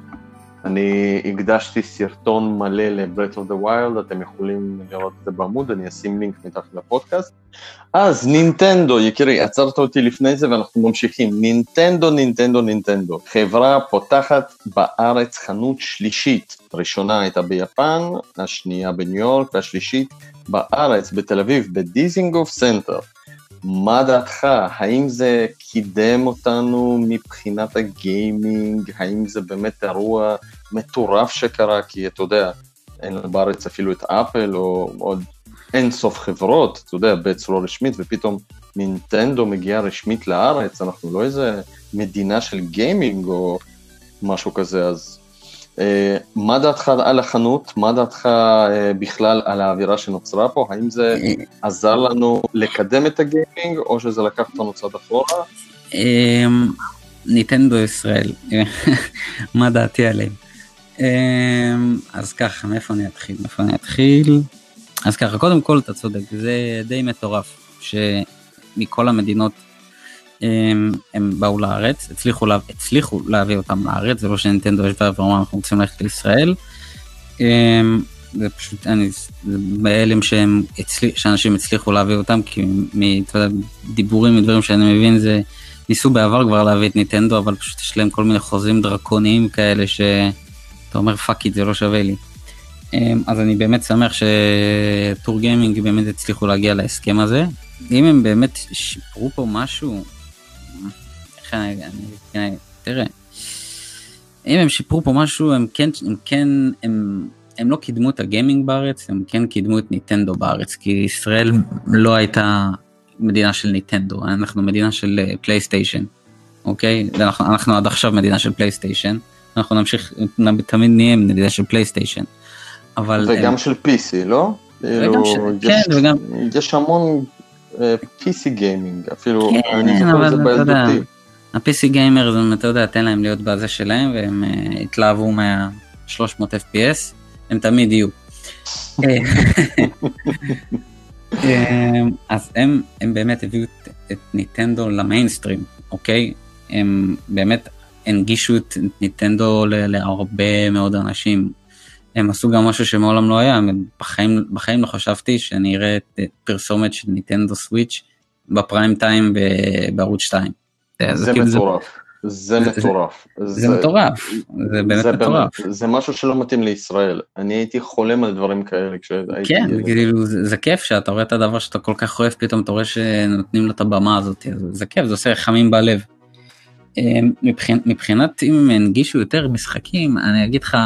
אני הקדשתי סרטון מלא ל-Breath of the Wild, אתם יכולים לראות את זה בעמוד, אני אשים לינק מתחת לפודקאסט. אז נינטנדו, יקירי, עצרת אותי לפני זה ואנחנו ממשיכים. נינטנדו, נינטנדו, נינטנדו. חברה פותחת בארץ חנות שלישית. הראשונה הייתה ביפן, השנייה בניו יורק והשלישית בארץ, בתל אביב, בדיזינגוף סנטר. מה דעתך? האם זה קידם אותנו מבחינת הגיימינג? האם זה באמת אירוע מטורף שקרה? כי אתה יודע, אין בארץ אפילו את אפל או עוד אין סוף חברות, אתה יודע, בצורה רשמית, ופתאום נינטנדו מגיעה רשמית לארץ, אנחנו לא איזה מדינה של גיימינג או משהו כזה, אז מה דעתך על החנות? מה דעתך אה, בכלל על האווירה שנוצרה פה? האם זה עזר לנו לקדם את הגיימינג, או שזה לקח אותנו צד אחורה? אמ, ניטנדו ישראל, מה דעתי עליהם? אמ, אז ככה, מאיפה אני אתחיל? מאיפה אני אתחיל? אז ככה, קודם כל אתה צודק, זה די מטורף שמכל המדינות הם, הם באו לארץ, הצליחו, לה, הצליחו להביא אותם לארץ, זה לא שנינטנדו יש בעיה ואומרים אנחנו רוצים ללכת לישראל. זה פשוט, אני בהלם שהם הצליח, שאנשים הצליחו להביא אותם, כי מדיבורים ודברים שאני מבין זה, ניסו בעבר כבר להביא את ניטנדו, אבל פשוט יש להם כל מיני חוזים דרקוניים כאלה שאתה אומר fuck it זה לא שווה לי. אז אני באמת שמח ש-TorGaming באמת הצליחו להגיע להסכם הזה, אם הם באמת שיפרו פה משהו, אני, אני, תראה, אם הם שיפרו פה משהו, הם כן, הם כן, הם, הם לא קידמו את הגיימינג בארץ, הם כן קידמו את ניטנדו בארץ, כי ישראל לא הייתה מדינה של ניטנדו, אנחנו מדינה של פלייסטיישן, אוקיי? ואנחנו, אנחנו עד עכשיו מדינה של פלייסטיישן, אנחנו נמשיך, תמיד נהיה מדינה של פלייסטיישן. אבל... וגם הם... של PC, לא? וגם ש... יש, כן, וגם... יש המון uh, PC gaming, אפילו כן, אני זוכר את זה בילדותי. ה-PC gamer, אתה יודע, תן להם להיות בזה שלהם, והם uh, התלהבו מה-300 FPS, הם תמיד יהיו. אה, אז הם, הם באמת הביאו את, את ניטנדו למיינסטרים, אוקיי? הם באמת הנגישו את ניטנדו להרבה מאוד אנשים. הם עשו גם משהו שמעולם לא היה, בחיים, בחיים לא חשבתי שאני אראה את פרסומת של ניטנדו סוויץ' בפריים טיים בערוץ 2. זה כאילו מטורף. זה מטורף. זה מטורף, זה באמת מטורף. זה משהו שלא מתאים לישראל. אני הייתי חולם על דברים כאלה כשהייתי... כן, כאילו זה כיף שאתה רואה את הדבר שאתה כל כך אוהב, פתאום אתה רואה שנותנים לו את הבמה הזאת, זה כיף, זה עושה חמים בלב. אמ, מבחינת אם הם הנגישו יותר משחקים, אני אגיד לך,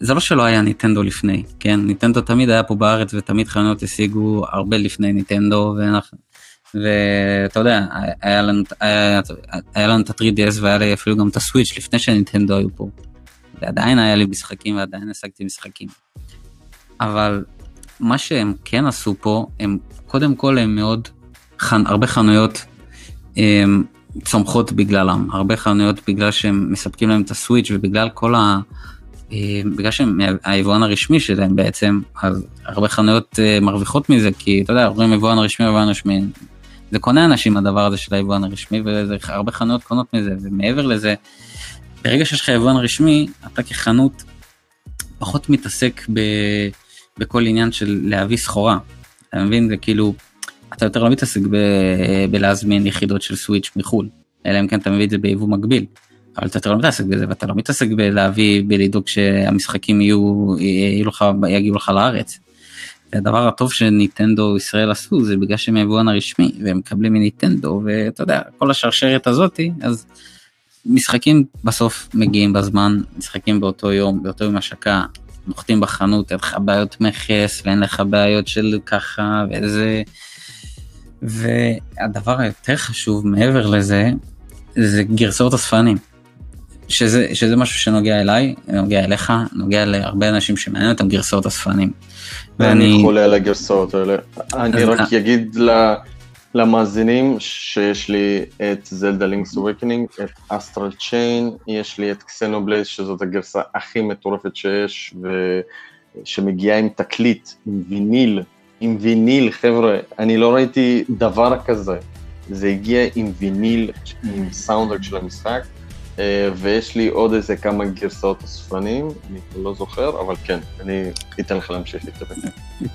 זה לא שלא היה ניטנדו לפני, כן? ניטנדו תמיד היה פה בארץ ותמיד חנויות השיגו הרבה לפני ניטנדו, ואנחנו... ואתה יודע, היה לנו, היה, היה לנו את ה-3DS והיה לי אפילו גם את הסוויץ' לפני שנינטנדו היו פה. ועדיין היה לי משחקים ועדיין השגתי משחקים. אבל מה שהם כן עשו פה, הם קודם כל הם מאוד, חנ, הרבה חנויות הם, צומחות בגללם, הרבה חנויות בגלל שהם מספקים להם את הסוויץ' ובגלל כל ה... בגלל שהם היבואן הרשמי שלהם בעצם, אז הרבה חנויות מרוויחות מזה, כי אתה יודע, אומרים יבואן הרשמי, יבואן רשמי, זה קונה אנשים הדבר הזה של היבואן הרשמי והרבה חנויות קונות מזה ומעבר לזה ברגע שיש לך יבואן רשמי אתה כחנות פחות מתעסק ב, בכל עניין של להביא סחורה. אתה מבין זה כאילו אתה יותר לא מתעסק ב, בלהזמין יחידות של סוויץ' מחול אלא אם כן אתה מביא את זה ביבוא מקביל. אבל אתה יותר לא מתעסק בזה ואתה לא מתעסק בלהביא בלדאוג שהמשחקים יהיו, יהיו לך, יגיעו לך לארץ. הדבר הטוב שניטנדו ישראל עשו זה בגלל שהם היבואן הרשמי והם מקבלים מניטנדו ואתה יודע כל השרשרת הזאתי אז משחקים בסוף מגיעים בזמן משחקים באותו יום באותו יום השקה נוחתים בחנות אין לך בעיות מכס ואין לך בעיות של ככה וזה. והדבר היותר חשוב מעבר לזה זה גרסאות הספנים. שזה, שזה משהו שנוגע אליי, נוגע אליך, נוגע להרבה אנשים שמעניין אותם גרסאות הספנים. ואני חולה על הגרסאות האלה. אני רק אגיד למאזינים שיש לי את Zelda Link's Awakening, את Astral Chain, יש לי את Xenoblade שזאת הגרסה הכי מטורפת שיש, ושמגיעה עם תקליט, עם ויניל, עם ויניל, חבר'ה, אני לא ראיתי דבר כזה. זה הגיע עם ויניל, עם soundtrack של המשחק. אה, ויש לי עוד איזה כמה גרסאות אספנים, אני לא זוכר, אבל כן, אני אתן לך להמשיך להתאבק.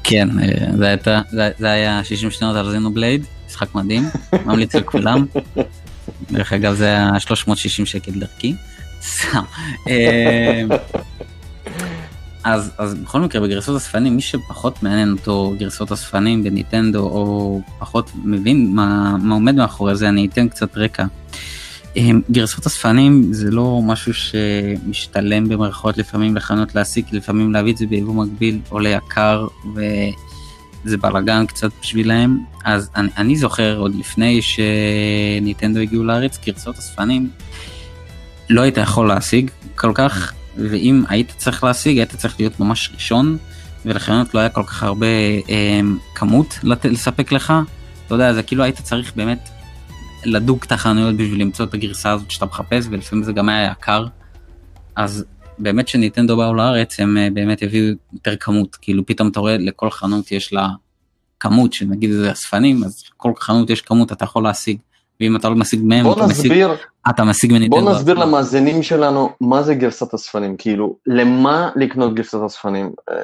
כן, אה, זה, הייתה, זה, זה היה 60 שניות על זינו בלייד, משחק מדהים, ממליץ לכולם. דרך אגב זה היה 360 שקל דרכי. סתם. אה, אז, אז בכל מקרה בגרסאות הספנים מי שפחות מעניין אותו גרסאות הספנים בניטנדו או פחות מבין מה, מה עומד מאחורי זה אני אתן קצת רקע. גרסות הספנים זה לא משהו שמשתלם במרכאות לפעמים לחנות להשיג, לפעמים להביא את זה ביבוא מקביל עולה יקר וזה בלאגן קצת בשבילהם. אז אני, אני זוכר עוד לפני שניטנדו הגיעו לארץ, גרסות הספנים לא היית יכול להשיג כל כך, ואם היית צריך להשיג היית צריך להיות ממש ראשון, ולחנות לא היה כל כך הרבה אה, כמות לספק לך. אתה יודע, זה כאילו היית צריך באמת לדוג את החנויות בשביל למצוא את הגרסה הזאת שאתה מחפש ולפעמים זה גם היה יקר. אז באמת שניטנדו באו לארץ הם אה, באמת הביאו יותר כמות כאילו פתאום אתה רואה לכל חנות יש לה כמות שנגיד זה אספנים אז כל חנות יש כמות אתה יכול להשיג. ואם אתה לא משיג מהם אתה נסביר, משיג, אתה משיג מניטנדו. בוא נסביר למאזינים שלנו מה זה גרסת אספנים כאילו למה לקנות גרסת אספנים אה,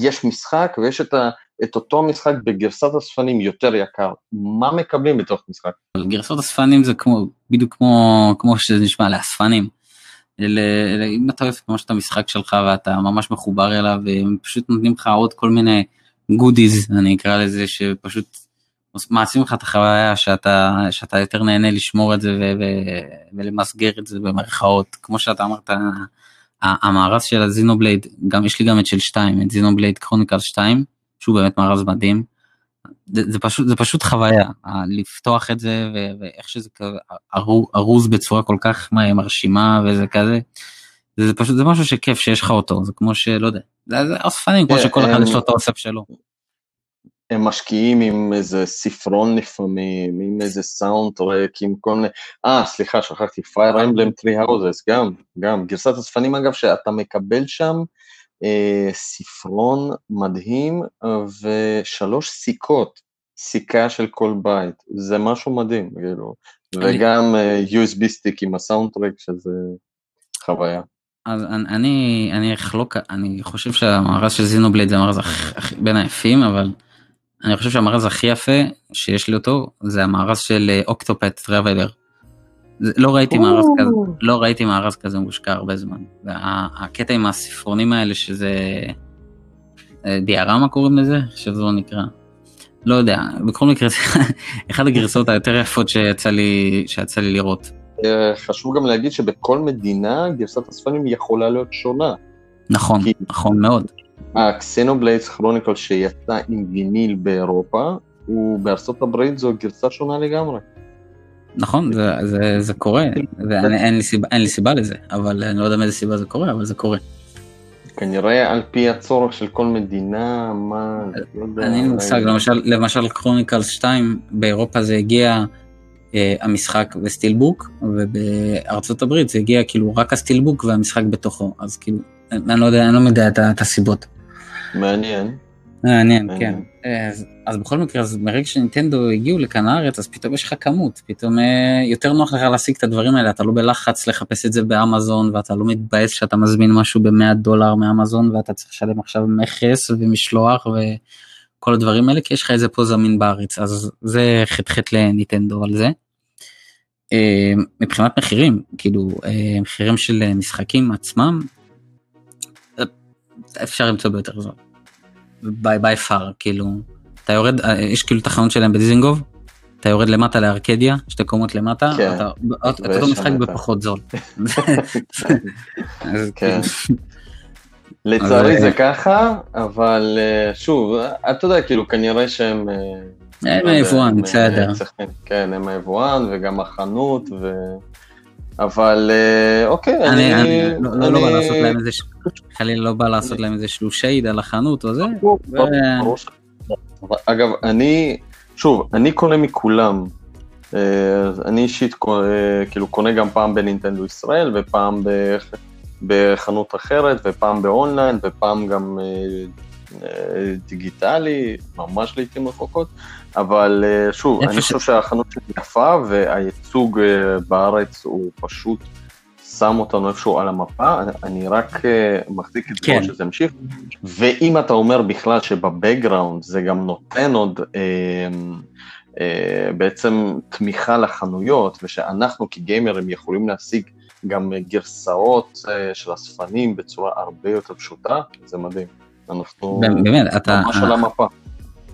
יש משחק ויש את ה... את אותו משחק בגרסת אספנים יותר יקר, מה מקבלים בתוך משחק? גרסות אספנים זה כמו, בדיוק כמו, כמו שזה נשמע לאספנים. אם אתה אוהב ממש את המשחק שלך ואתה ממש מחובר אליו, הם פשוט נותנים לך עוד כל מיני גודיז, אני אקרא לזה, שפשוט מעצים לך את החוויה שאתה, שאתה יותר נהנה לשמור את זה ו, ו, ולמסגר את זה במרכאות, כמו שאתה אמרת, המארז של הזינובלייד, גם יש לי גם את של 2, את זינובלייד קרוניקל 2, שהוא באמת מארז מדהים. זה, זה פשוט זה פשוט חוויה לפתוח את זה ואיך שזה ארוז בצורה כל כך מרשימה וזה כזה. זה פשוט זה משהו שכיף שיש לך אותו זה כמו שלא יודע זה אספנים כמו שכל אחד יש לו את האוסף שלו. הם משקיעים עם איזה ספרון לפעמים, עם איזה סאונד טרק, עם כל מיני... אה, סליחה, שכחתי, Fire Emblem Three Houses, גם, גם. גרסת אספנים, אגב, שאתה מקבל שם אה, ספרון מדהים ושלוש סיכות, סיכה של כל בית. זה משהו מדהים, כאילו. וגם אה, USB stick עם ה-soundtrack, שזה חוויה. אז אני, אני אחלוק, אני חושב שהמארז של Xenoblade זה המארז בין היפים, אבל... אני חושב שהמארז הכי יפה שיש לי אותו זה המארז של אוקטופט טראבלר. לא ראיתי מארז כזה, לא ראיתי מארז כזה מושקע הרבה זמן. והקטע עם הספרונים האלה שזה אה, דיארמה קוראים לזה, שזה לא נקרא. לא יודע, בכל מקרה זה אחד הגרסאות היותר יפות שיצא לי, שיצא לי לראות. אה, חשוב גם להגיד שבכל מדינה גרסת הספרים יכולה להיות שונה. נכון, נכון מאוד. ה-Xenoblade Chronicles שיצא עם ויניל באירופה, הוא בארצות הברית זו גרסה שונה לגמרי. נכון, זה, זה, זה קורה, ואין אין לי, סיבה, אין לי סיבה לזה, אבל אני לא יודע מאיזה סיבה זה קורה, אבל זה קורה. כנראה על פי הצורך של כל מדינה, מה, לא. אין לי מושג, למשל, למשל Chronicles 2, באירופה זה הגיע אה, המשחק ו-steelbook, ובארצות הברית זה הגיע כאילו רק ה-steelbook והמשחק בתוכו, אז כאילו, אני לא יודע, אני לא יודע את הסיבות. מעניין. מעניין, כן. אז, אז בכל מקרה, אז מרגע שנינטנדו הגיעו לכאן הארץ, אז פתאום יש לך כמות, פתאום אה, יותר נוח לך להשיג את הדברים האלה, אתה לא בלחץ לחפש את זה באמזון, ואתה לא מתבאס שאתה מזמין משהו ב-100 דולר מאמזון, ואתה צריך לשלם עכשיו מכס ומשלוח וכל הדברים האלה, כי יש לך את זה פה זמין בארץ, אז זה חטא לניטנדו על זה. אה, מבחינת מחירים, כאילו, אה, מחירים של משחקים עצמם, אפשר למצוא ביותר זול. ביי ביי פאר כאילו אתה יורד אה, יש כאילו תחנות שלהם בדיזינגוף אתה יורד למטה לארקדיה שתי קומות למטה כן. אתה אותו משחק בפחות זול. כן. לצערי זה ככה אבל אה, שוב אתה יודע כאילו כנראה שהם. אה, הם היבואן בסדר. כן הם היבואן וגם החנות ו... אבל אוקיי, אני... אני לא, לא, לא בא לעשות להם איזה... חלילה לא בא לעשות להם איזשהו שייד על החנות או זה. אגב, אני, שוב, אני קונה מכולם. אה, אני אישית כאילו קונה גם פעם בנינטנדו ישראל ופעם בחנות אחרת ופעם באונליין ופעם גם אה, אה, דיגיטלי, ממש לעיתים רחוקות. אבל שוב, אני חושב שהחנות שלי יפה והייצוג בארץ הוא פשוט שם אותנו איפשהו על המפה, אני רק uh, מחזיק את זה כן. שזה ימשיך, ואם אתה אומר בכלל שבבקגראונד זה גם נותן עוד uh, uh, בעצם תמיכה לחנויות, ושאנחנו כגיימרים יכולים להשיג גם גרסאות uh, של אספנים בצורה הרבה יותר פשוטה, זה מדהים. אנחנו באמת, אתה... ממש על המפה.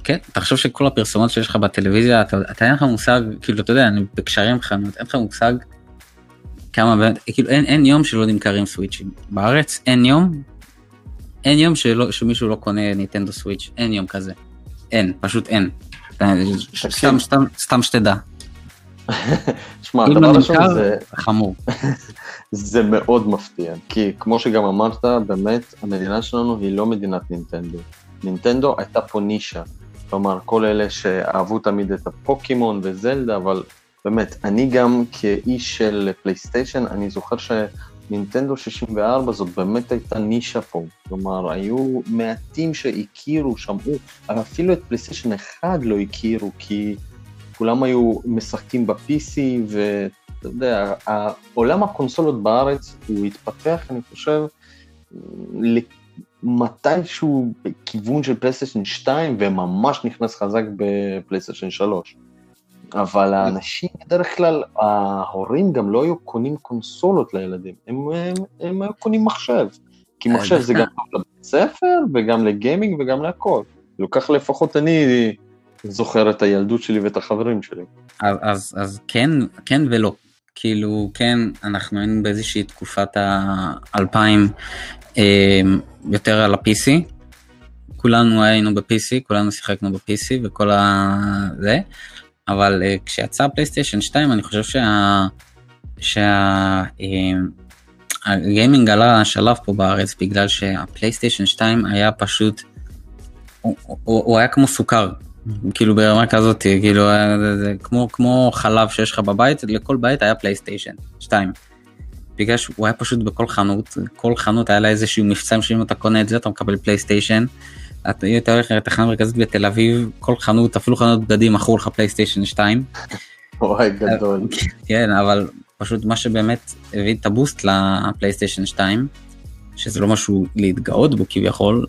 כן, תחשוב שכל הפרסומות שיש לך בטלוויזיה, אתה, אתה אין לך מושג, כאילו, אתה יודע, אני בקשרים חנות, אין לך מושג כמה כאילו אין, אין יום שלא נמכרים סוויצ'ים. בארץ אין יום, אין יום שלא, שמישהו לא קונה ניטנדו סוויץ', אין יום כזה. אין, פשוט אין. סתם, סתם, סתם שתדע. שמע, הדבר לא הראשון זה... חמור. זה מאוד מפתיע, כי כמו שגם אמרת, באמת, המדינה שלנו היא לא מדינת נינטנדו. נינטנדו הייתה פה נישה. כלומר, כל אלה שאהבו תמיד את הפוקימון וזלדה, אבל באמת, אני גם כאיש של פלייסטיישן, אני זוכר שנינטנדו 64 זאת באמת הייתה נישה פה. כלומר, היו מעטים שהכירו, שמעו, אבל אפילו את פלייסטיישן 1 לא הכירו, כי כולם היו משחקים ב-PC, ואתה יודע, עולם הקונסולות בארץ הוא התפתח, אני חושב, מתישהו בכיוון של פלייסטיישן 2, וממש נכנס חזק בפלייסטיישן 3. אבל האנשים, בדרך כלל, ההורים גם לא היו קונים קונסולות לילדים, הם, הם, הם היו קונים מחשב. כי מחשב זה גם טוב לבית ספר, וגם לגיימינג וגם להכל. ככה לפחות אני זוכר את הילדות שלי ואת החברים שלי. אז, אז, אז כן, כן ולא. כאילו, כן, אנחנו היינו באיזושהי תקופת האלפיים אה, יותר על ה-PC. כולנו היינו ב-PC, כולנו שיחקנו ב-PC וכל ה... זה. אבל uh, כשיצא פלייסטיישן 2 אני חושב שה... שה... uh, הגיימינג עלה שלב פה בארץ בגלל שהפלייסטיישן 2 היה פשוט, הוא, הוא, הוא היה כמו סוכר, כאילו ברמה כזאת, כאילו זה, זה כמו, כמו חלב שיש לך בבית, לכל בית היה פלייסטיישן 2. בגלל שהוא היה פשוט בכל חנות, כל חנות היה לה איזשהו מבצע שאם אתה קונה את זה אתה מקבל פלייסטיישן. אתה היית הולך לתחנה מרכזית בתל אביב, כל חנות, אפילו חנות בגדים מכרו לך פלייסטיישן 2. וואי גדול. כן, אבל פשוט מה שבאמת הביא את הבוסט לפלייסטיישן 2, שזה לא משהו להתגאות בו כביכול,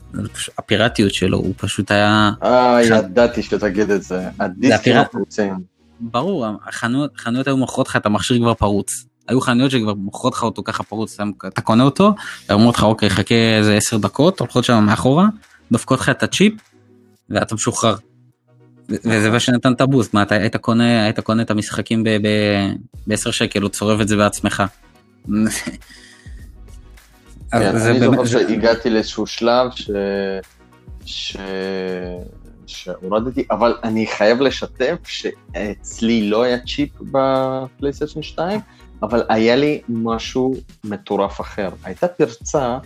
הפיראטיות שלו הוא פשוט היה... אה, ידעתי שתגיד את זה, הדיסקים הפרוצים. ברור, החנויות, חנויות היו מוכרות לך את המכשיר כבר פרוץ. היו חנויות שכבר מוכרות לך אותו ככה פרוץ, אתה קונה אותו, ואומרות לך אוקיי חכה איזה 10 דקות, הולכות שם מאחורה, דופקות לך את הצ'יפ ואתה משוחרר. וזה מה שנתן את הבוסט, מה אתה היית קונה, היית קונה את המשחקים ב-10 שקל, או צורב את זה בעצמך. כן, אני זוכר שהגעתי לאיזשהו שלב ש... ש... שהורדתי, אבל אני חייב לשתף שאצלי לא היה צ'יפ בפלייסטיישן 2, אבל היה לי משהו מטורף אחר. הייתה פרצה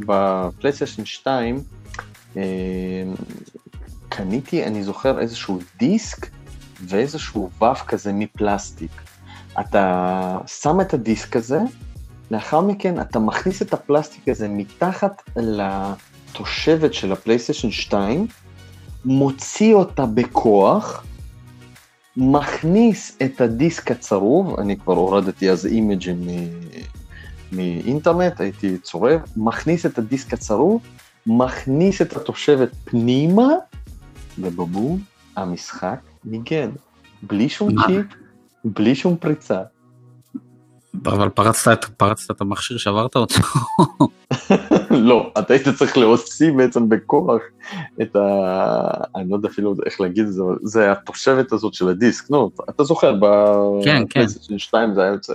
בפלייסטיישן 2, אה, קניתי, אני זוכר, איזשהו דיסק ואיזשהו וף כזה מפלסטיק. אתה שם את הדיסק הזה, לאחר מכן אתה מכניס את הפלסטיק הזה מתחת לתושבת של הפלייסטיישן 2, מוציא אותה בכוח, מכניס את הדיסק הצרוב, אני כבר הורדתי אז אימג'ים מאינטרנט, הייתי צורב, מכניס את הדיסק הצרוב, מכניס את התושבת פנימה, ובבום, המשחק ניגן. בלי שום צ'יפ, בלי שום פריצה. אבל פרצת, פרצת את המכשיר, שברת אותו. לא, אתה היית צריך להוציא בעצם בכוח את ה... אני לא יודע אפילו איך להגיד את זה, אבל זה התושבת הזאת של הדיסק, נו, אתה זוכר, כן, כן. ב 2 זה היה יוצא.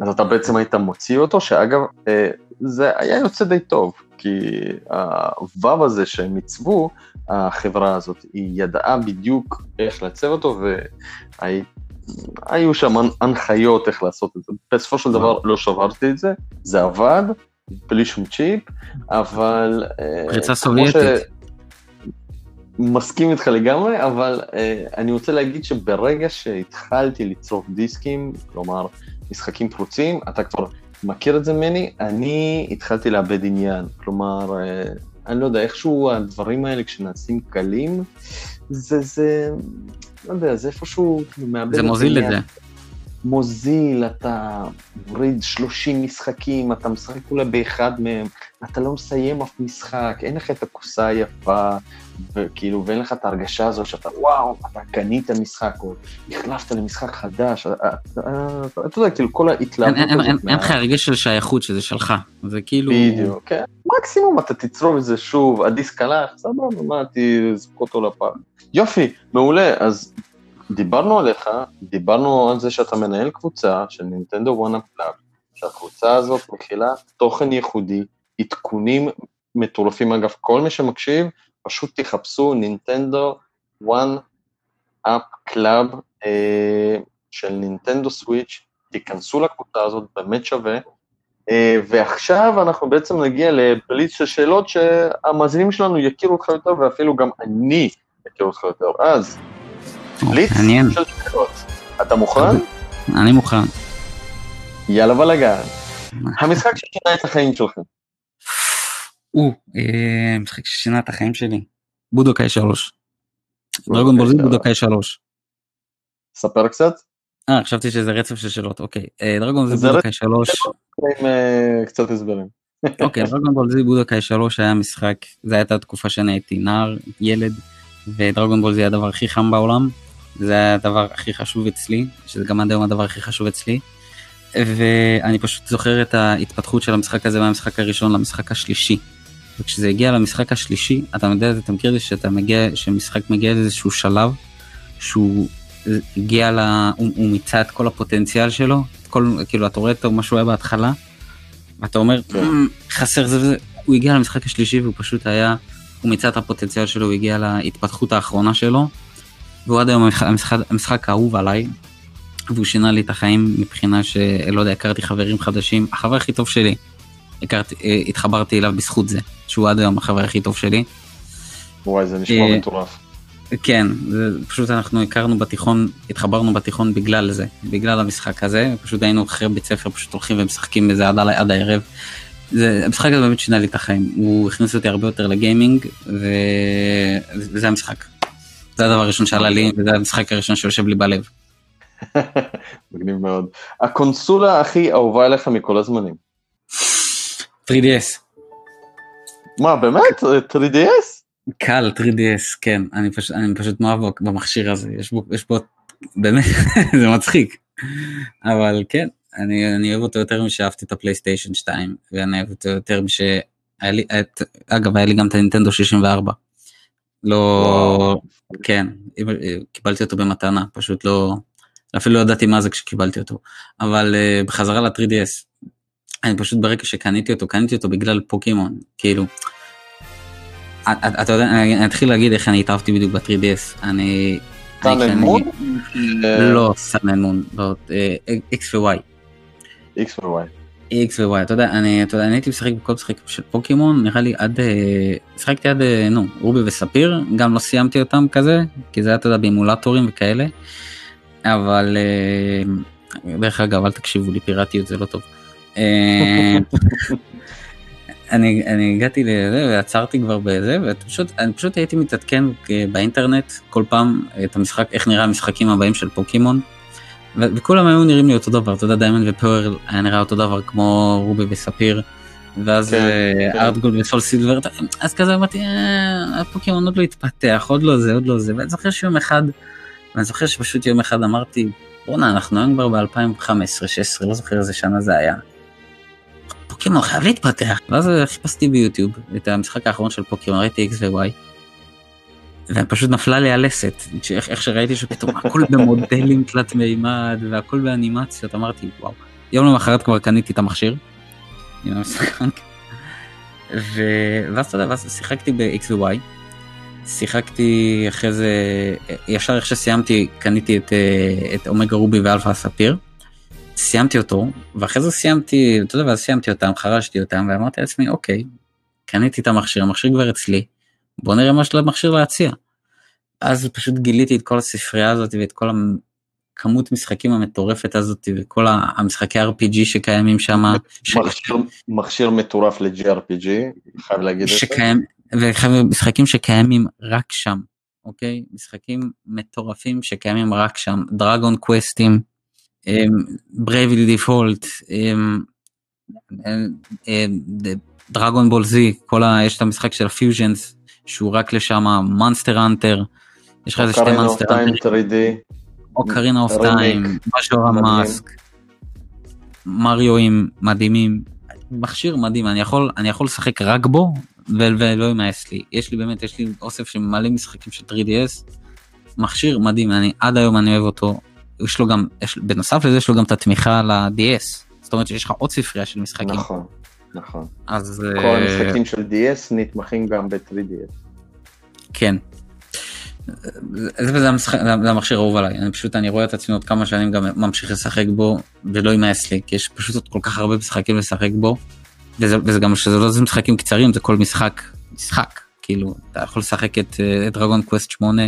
אז אתה בעצם היית מוציא אותו, שאגב, אה, זה היה יוצא די טוב, כי הוו הזה שהם עיצבו, החברה הזאת, היא ידעה בדיוק איך לעצב אותו, והיו שם הנחיות איך לעשות את זה. בסופו של דבר לא שברתי את זה, זה עבד, בלי שום צ'יפ, אבל... אה, פריצה סובייטית. מסכים איתך לגמרי, אבל uh, אני רוצה להגיד שברגע שהתחלתי לצרוך דיסקים, כלומר משחקים פרוצים, אתה כבר מכיר את זה ממני, אני התחלתי לאבד עניין. כלומר, אה, אני לא יודע, איכשהו הדברים האלה כשנעשים קלים, זה, זה, לא יודע, זה איפשהו כאילו מאבד. זה מוזיל את זה. מוזיל, אתה מוריד 30 משחקים, אתה משחק אולי באחד מהם, אתה לא מסיים אף משחק, אין לך את הכוסה היפה, וכאילו, ואין לך את ההרגשה הזו שאתה, וואו, אתה קנית משחק, או החלפת למשחק חדש, אתה יודע, כאילו, כל ההתלהבות הזאת. אין לך הרגש של שייכות שזה שלך, זה כאילו... בדיוק, כן. מקסימום אתה תצרוב את זה שוב, הדיסק הלך, סבבה, מה, תזכו אותו לפעם. יופי, מעולה, אז דיברנו עליך, דיברנו על זה שאתה מנהל קבוצה של נינטנדו וואנה פלאב, שהקבוצה הזאת מכילה תוכן ייחודי, עדכונים מטורפים, אגב, כל מי שמקשיב, פשוט תחפשו Nintendo One Up Club של Nintendo Switch, תיכנסו לקבוצה הזאת, באמת שווה. Uh, ועכשיו אנחנו בעצם נגיע לבליץ של שאלות שהמאזינים שלנו יכירו אותך יותר, ואפילו גם אני אכיר אותך יותר. אז, בליץ של שאלות. אתה מוכן? אני מוכן. יאללה בלאגן. המשחק ששינה את החיים שלכם. או, אה, משחק ששינה את החיים שלי. בודוקאי 3. דרגון בולזי בודוקאי 3. ספר קצת. אה, חשבתי שזה רצף של שאלות, אוקיי. אה, דרגון בולזי בודוקאי 3. עם אה, קצת הסברים. אוקיי, דרגון בולזי בודוקאי 3 היה משחק, זה הייתה תקופה שאני הייתי נער, ילד, ודרגון בולזי היה הדבר הכי חם בעולם. זה היה הדבר הכי חשוב אצלי, שזה גם עד היום הדבר הכי חשוב אצלי. ואני פשוט זוכר את ההתפתחות של המשחק הזה מהמשחק הראשון למשחק השלישי. וכשזה הגיע למשחק השלישי, אתה יודע, אתה מכיר את זה שאתה מגיע, שמשחק מגיע לאיזשהו שלב, שהוא הגיע ל... הוא, הוא מיצה את כל הפוטנציאל שלו, את כל, כאילו אתה רואה אותו מה שהוא היה בהתחלה, ואתה אומר כן. "אמ, חסר זה וזה, הוא הגיע למשחק השלישי והוא פשוט היה, הוא מיצה את הפוטנציאל שלו, הוא הגיע להתפתחות האחרונה שלו, והוא עד היום המשחק, המשחק, המשחק האהוב עליי, והוא שינה לי את החיים מבחינה שלא יודע, הכרתי חברים חדשים, החבר הכי טוב שלי, הכרתי, אה, התחברתי אליו בזכות זה, שהוא עד היום החבר הכי טוב שלי. וואי, זה נשמע אה, מטורף. כן, פשוט אנחנו הכרנו בתיכון, התחברנו בתיכון בגלל זה, בגלל המשחק הזה, פשוט היינו אחרי בית ספר פשוט הולכים ומשחקים בזה עד, עד הערב. זה, המשחק הזה באמת שינה לי את החיים, הוא הכניס אותי הרבה יותר לגיימינג, ו... וזה המשחק. זה הדבר הראשון שעלה לי, וזה המשחק הראשון שיושב לי בלב. מגניב מאוד. הקונסולה הכי אהובה עליך מכל הזמנים. 3DS, מה, באמת? 3DS? קל 3DS, כן, אני פשוט, אני פשוט מאוהב במכשיר הזה, יש בו, יש בו, באמת, זה מצחיק. אבל כן, אני, אני אוהב אותו יותר משאהבתי את הפלייסטיישן 2, ואני אוהב אותו יותר מש... היה לי, את, אגב, היה לי גם את הנינטנדו 64. לא. כן, קיבלתי אותו במתנה, פשוט לא, אפילו לא ידעתי מה זה כשקיבלתי אותו. אבל uh, בחזרה ל-3DS, אני פשוט ברגע שקניתי אותו, קניתי אותו בגלל פוקימון, כאילו. את- את- אתה יודע, אני אתחיל להגיד איך אני התאהבתי בדיוק ב-3DS. אני... Sun אני- and כשאני- Moon? לא Sun and Moon, לא, אה, X ו-Y. X ו-Y. X ו-Y, אתה יודע, אני, אתה יודע, אני הייתי משחק בכל משחק של פוקימון, נראה לי עד, אה, משחקתי עד, אה, נו, Ruby ו-Sapphire, גם לא סיימתי אותם כזה, כי זה היה, אתה יודע, באימולטורים וכאלה, אבל, דרך אגב, אל תקשיבו לי, פיראטיות זה לא טוב. אה, אני, אני הגעתי לזה ועצרתי כבר בזה ופשוט אני פשוט הייתי מתעדכן אה, באינטרנט כל פעם את המשחק איך נראה המשחקים הבאים של פוקימון. ו- וכולם היו נראים לי אותו דבר אתה יודע Diamond ו-Pearl היה נראה אותו דבר כמו Ruby ו-Sapphire. ואז כן, אה, כן. HeartGold ו-SoulSilver אז כזה אמרתי "אה, הפוקימון עוד לא התפתח עוד לא זה עוד לא זה ואני זוכר שיום אחד. ואני זוכר שפשוט יום אחד אמרתי בואנה אנחנו היום כבר ב-2015-16 לא זוכר איזה שנה זה היה. פוקימון חייב להתפתח. ואז חיפשתי ביוטיוב את המשחק האחרון של פוקימון, ראיתי X ו-Y. ופשוט נפלה לי הלסת, איך, שראיתי שפתאום הכל במודלים תלת מימד והכל באנימציות, אמרתי וואו. יום למחרת כבר קניתי את המכשיר. ו... ואז אתה יודע, ואז שיחקתי ב-X ו-Y. שיחקתי אחרי זה, ישר איך שסיימתי, קניתי את, אה, את אומגה רובי ואלפא ספיר. סיימתי אותו, ואחרי זה סיימתי, אתה יודע, ואז סיימתי אותם, חרשתי אותם, ואמרתי לעצמי, אוקיי, קניתי את המכשיר, המכשיר כבר אצלי, בוא נראה מה יש למכשיר להציע. אז פשוט גיליתי את כל הספרייה הזאת ואת כל הכמות משחקים המטורפת הזאת וכל המשחקי RPG שקיימים שם, מכשיר- מכשיר מטורף ל-JRPG, חייב להגיד את זה. שקיים, ומשחקים שקיימים רק שם, אוקיי? משחקים מטורפים שקיימים רק שם, Dragon Quest ים, Bravely Default, Dragon Ball Z. יש את המשחק של ה-Fusions שהוא רק לשם, Monster Hunter, יש לך איזה שתי Monster Hunter, 3D. Ocarina of. Time, Majora's. Mask, מריואים מדהימים, מכשיר מדהים, אני יכול, אני יכול לשחק רק בו ולא יימאס לי, יש לי באמת, יש לי אוסף של מלא משחקים של 3DS, מכשיר מדהים, אני עד היום אני אוהב אותו, יש לו גם, יש, בנוסף לזה יש לו גם את התמיכה ל-DS, זאת אומרת שיש לך עוד ספרייה של משחקים, נכון, נכון. אז כל אה, המשחקים של DS נתמכים גם ב-3DS. כן. זה, זה, המשחק, זה, המכשיר האהוב עליי, אני פשוט, אני רואה את עצמי עוד כמה שנים גם ממשיך לשחק בו, ולא יימאס לי, כי יש פשוט עוד כל כך הרבה משחקים לשחק בו, וזה, וזה גם שזה לא זה משחקים קצרים, זה כל משחק, משחק, כאילו, אתה יכול לשחק את, את Dragon Quest 8,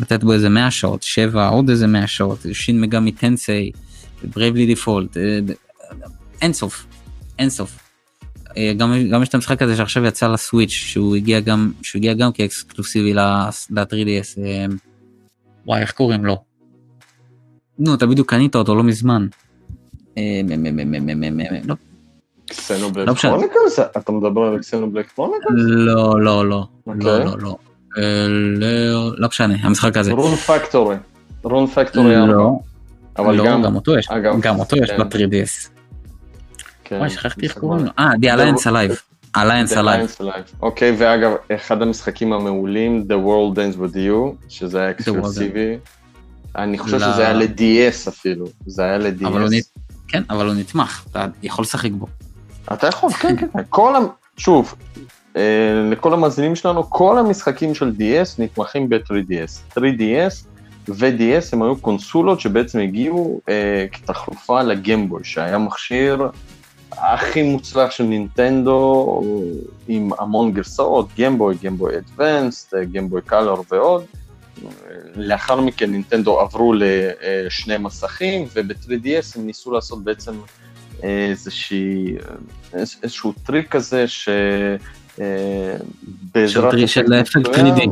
לתת בו איזה 100 שעות, 7, עוד איזה 100 שעות, Shin Megami Tensei, Bravely Default, אה, אין סוף, אין סוף. אה, גם, גם יש את המשחק הזה שעכשיו יצא לסוויץ' שהוא הגיע גם שהוא הגיע גם כאקסקלוסיבי ל-3DS אה, וואי איך קוראים לו. נו אתה בדיוק קנית אותו לא מזמן. Xenoblade. Chronicles? אתה מדבר על Xenoblade Chronicles? לא לא לא אוקיי. לא לא לא לא לא משנה המשחק הזה. רון פקטורי. רון פקטורי. לא, אבל לא, גם... גם אותו יש, גם אותו יש כן. ב-3DS. כן, וואי שכחתי איך קוראים מה- לו. אה, The Alliance Alive. Alliance Alive. אוקיי, ואגב, אחד המשחקים המעולים, The World Ends With You, שזה היה אקסקלוסיבי. אני חושב שזה היה ל-DS אפילו, זה היה ל-DS. כן, אבל הוא נתמך, אתה יכול לשחק בו. אתה יכול, כן, כן. כל. שוב, אה, לכל המאזינים שלנו, כל המשחקים של DS נתמכים ב-3DS. 3DS ו-DS הם היו קונסולות שבעצם הגיעו אה, כתחלופה לגמבוי, שהיה מכשיר הכי מוצלח של נינטנדו, עם המון גרסאות, גמבוי, גמבוי אדוונסט, גמבוי קלר ועוד. לאחר מכן נינטנדו עברו לשני מסכים, וב-3DS הם ניסו לעשות בעצם איזושהי, איז- איזשהו טריק כזה, ש... אה, בעזרת של- אפקט אפקט מסוים- 3D.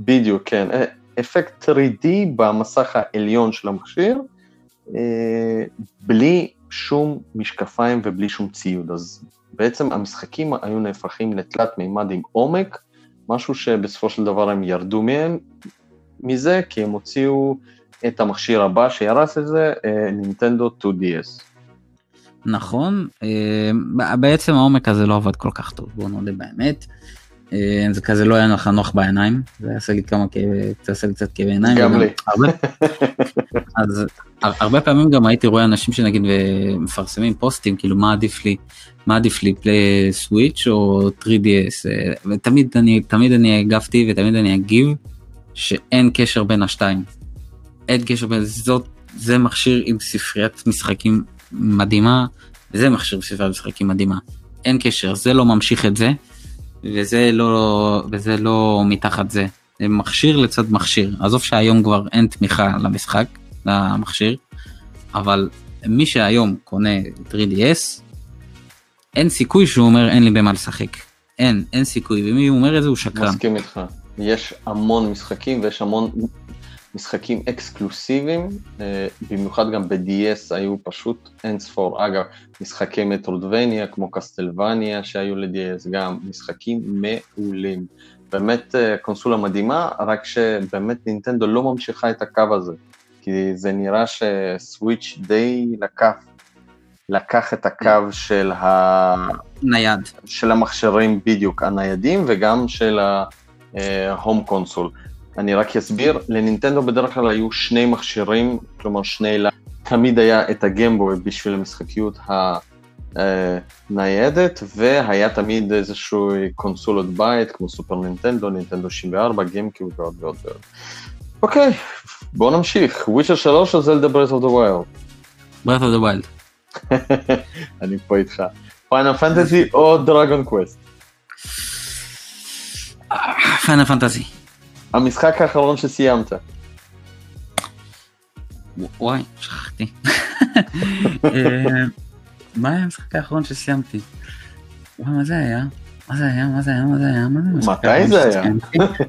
בדיוק, כן. אה, אפקט 3D במסך העליון של המכשיר, אה, בלי שום משקפיים ובלי שום ציוד. אז בעצם המשחקים היו נהפכים לתלת מימד עם עומק, משהו שבסופו של דבר הם ירדו מהם, מזה, כי הם הוציאו את המכשיר הבא שירס את זה, אה, נינטנדו 2DS. נכון, אה, בעצם העומק הזה לא עבד כל כך טוב, בוא נודה באמת. אה, זה כזה לא היה נוח נוח בעיניים, זה עשה לי כמה כאב, זה עשה לי קצת כאבי עיניים. גם לי. הרבה, אז הר- הרבה פעמים גם הייתי רואה אנשים שנגיד מפרסמים פוסטים, כאילו מה עדיף לי, מה עדיף לי, פליי סוויץ' או 3DS, אה, ותמיד אני, תמיד אני הגבתי ותמיד אני אגיב שאין קשר בין השתיים. אין קשר בין, זאת, זה מכשיר עם ספריית משחקים מדהימה, וזה מכשיר ספריית משחקים מדהימה. אין קשר, זה לא ממשיך את זה, וזה לא, וזה לא מתחת זה. זה מכשיר לצד מכשיר. עזוב שהיום כבר אין תמיכה למשחק, למכשיר, אבל מי שהיום קונה 3DS, אין סיכוי שהוא אומר אין לי במה לשחק. אין, אין סיכוי, ומי אומר את זה הוא שקרן. מסכים איתך. יש המון משחקים ויש המון משחקים אקסקלוסיביים, אה, במיוחד גם ב-DS היו פשוט אין ספור. אגב, משחקי מטרודבניה כמו קסטלווניה שהיו ל-DS גם, משחקים מעולים. באמת אה, קונסולה מדהימה, רק שבאמת נינטנדו לא ממשיכה את הקו הזה, כי זה נראה שסוויץ' די לקח, לקח את הקו של ה... נייד. של המכשירים בדיוק, הניידים וגם של ה home console. אני רק אסביר, לנינטנדו בדרך כלל היו שני מכשירים, כלומר שני, לה- תמיד היה את ה Game Boy בשביל המשחקיות הניידת, והיה תמיד איזשהו קונסולות בית, כמו סופר נינטנדו, נינטנדו 64, GameCube ועוד ועוד ועוד. אוקיי, בואו נמשיך. Witcher 3 או Zelda Breath of the Wild? Breath of the Wild. אני פה איתך. Final Fantasy או Dragon Quest? Final Fantasy. המשחק האחרון שסיימת. וואי, שכחתי. אה, מה היה המשחק האחרון שסיימתי? וואי, מה זה היה? מה זה היה? מה זה היה? מה זה היה? מתי זה היה?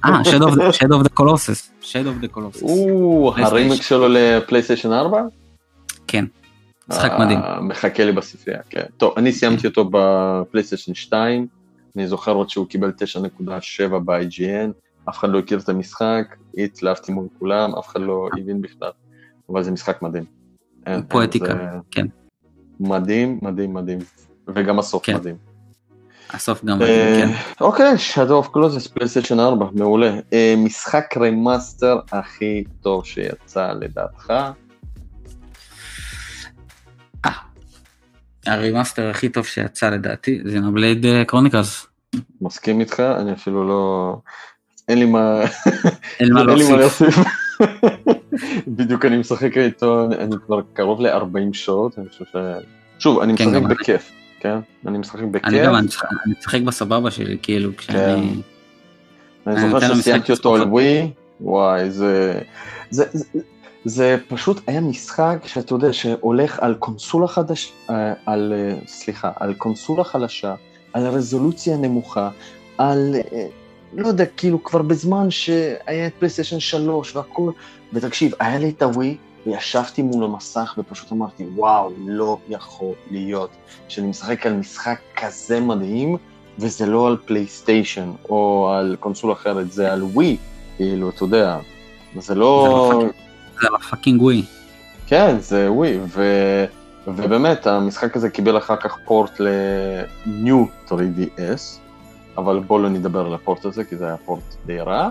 אה, Shadow of the Colossus. Shadow of the Colossus. או, הרימק שלו לפלייסטיישן 4? כן. משחק אה, מדהים. מחכה לי בספרייה, כן. טוב, אני סיימתי אותו בפלייסטיישן 2, אני זוכר עוד שהוא קיבל 9.7 ב-IGN, אף אחד לא הכיר את המשחק, התלהבתי מול כולם, אף אחד לא הבין בכלל, אבל זה משחק מדהים. אין, פואטיקה, כן. מדהים, מדהים, מדהים, וגם הסוף כן. מדהים. הסוף גם, אה, כן. אוקיי, Shadow of Colossus, פלייסטיישן 4, מעולה. אה, משחק remaster הכי טוב שיצא לדעתך? ה remaster הכי טוב שיצא לדעתי זה Xenoblade Chronicles. מסכים איתך, אני אפילו לא... אין לי מה... אין מה לי מה להוסיף. בדיוק אני משחק איתו, אני כבר קרוב ל-40 שעות, אני חושב ש... שוב, אני כן, משחק. בכיף, כן? אני משחק בכיף. אני גם, אני משחק- בסבבה שלי, כאילו, כשאני... אני אני זוכר נותן שסיימתי אותו על. ווי, וואי, זה... זה, פשוט היה משחק שאתה יודע, שהולך על קונסולה חדשה, על, אה, סליחה, על קונסולה חלשה, על רזולוציה נמוכה, על, אה, לא יודע, כאילו כבר בזמן שהיה את פלייסטיישן 3 והכל, ותקשיב, היה לי את הווי, וישבתי מול המסך ופשוט אמרתי, וואו, לא יכול להיות שאני משחק על משחק כזה מדהים, וזה לא על פלייסטיישן או על קונסולה אחרת, זה על ווי, כאילו, אתה יודע, זה לא... זה על ה fucking Wii. כן, זה ווי, ובאמת, המשחק הזה קיבל אחר כך port ל-New 3DS, אבל בואו לא נדבר על ה port הזה, כי זה היה port די רע.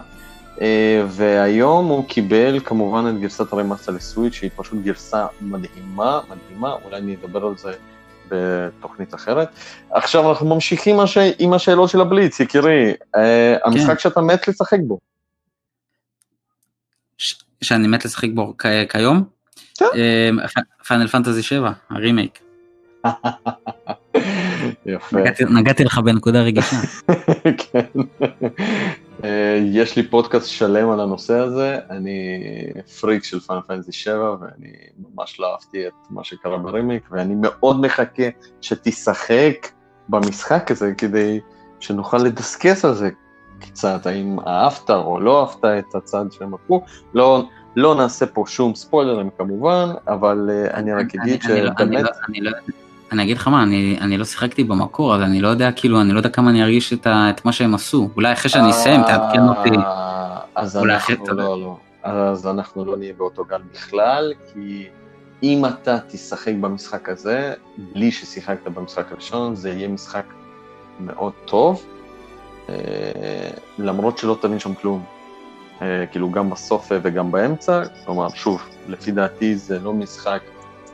אה, והיום הוא קיבל כמובן את גרסת ה remaster לסוויץ', שהיא פשוט גרסה מדהימה, מדהימה, אולי אני אדבר על זה בתוכנית אחרת. עכשיו אנחנו ממשיכים הש... עם השאלות של הבליץ, יקירי, אה, כן. המשחק שאתה מת לשחק בו. ש... שאני מת לשחק בו כ... כיום? כן. Final Fantasy 7, הרימייק. יפה. נגעתי, נגעתי לך בנקודה רגישה. כן. אה, יש לי פודקאסט שלם על הנושא הזה, אני פריק של פאנל פנטסי 7 ואני ממש לא אהבתי את מה שקרה ברימיק ואני מאוד מחכה שתשחק במשחק הזה כדי שנוכל לדסקס על זה קצת, האם אהבת או לא אהבת את הצד שהם עקרו, לא, לא נעשה פה שום ספוילרים כמובן, אבל uh, אני רק אגיד לא- שבאמת... אני, לא, אני, לא, אני אגיד לך מה, אני, אני לא שיחקתי במקור, אז אני לא יודע, כאילו, אני לא יודע כמה אני ארגיש את, ה, את מה שהם עשו. אולי אחרי שאני אסיים, תעדכן אותי. אז אנחנו לא, לא. אז אנחנו לא נהיה באותו גל בכלל, כי אם אתה תשחק במשחק הזה, בלי ששיחקת במשחק הראשון, זה יהיה משחק מאוד טוב, אה, למרות שלא תבין שם כלום. אה, כאילו, גם בסוף וגם באמצע, כלומר, שוב, לפי דעתי זה לא משחק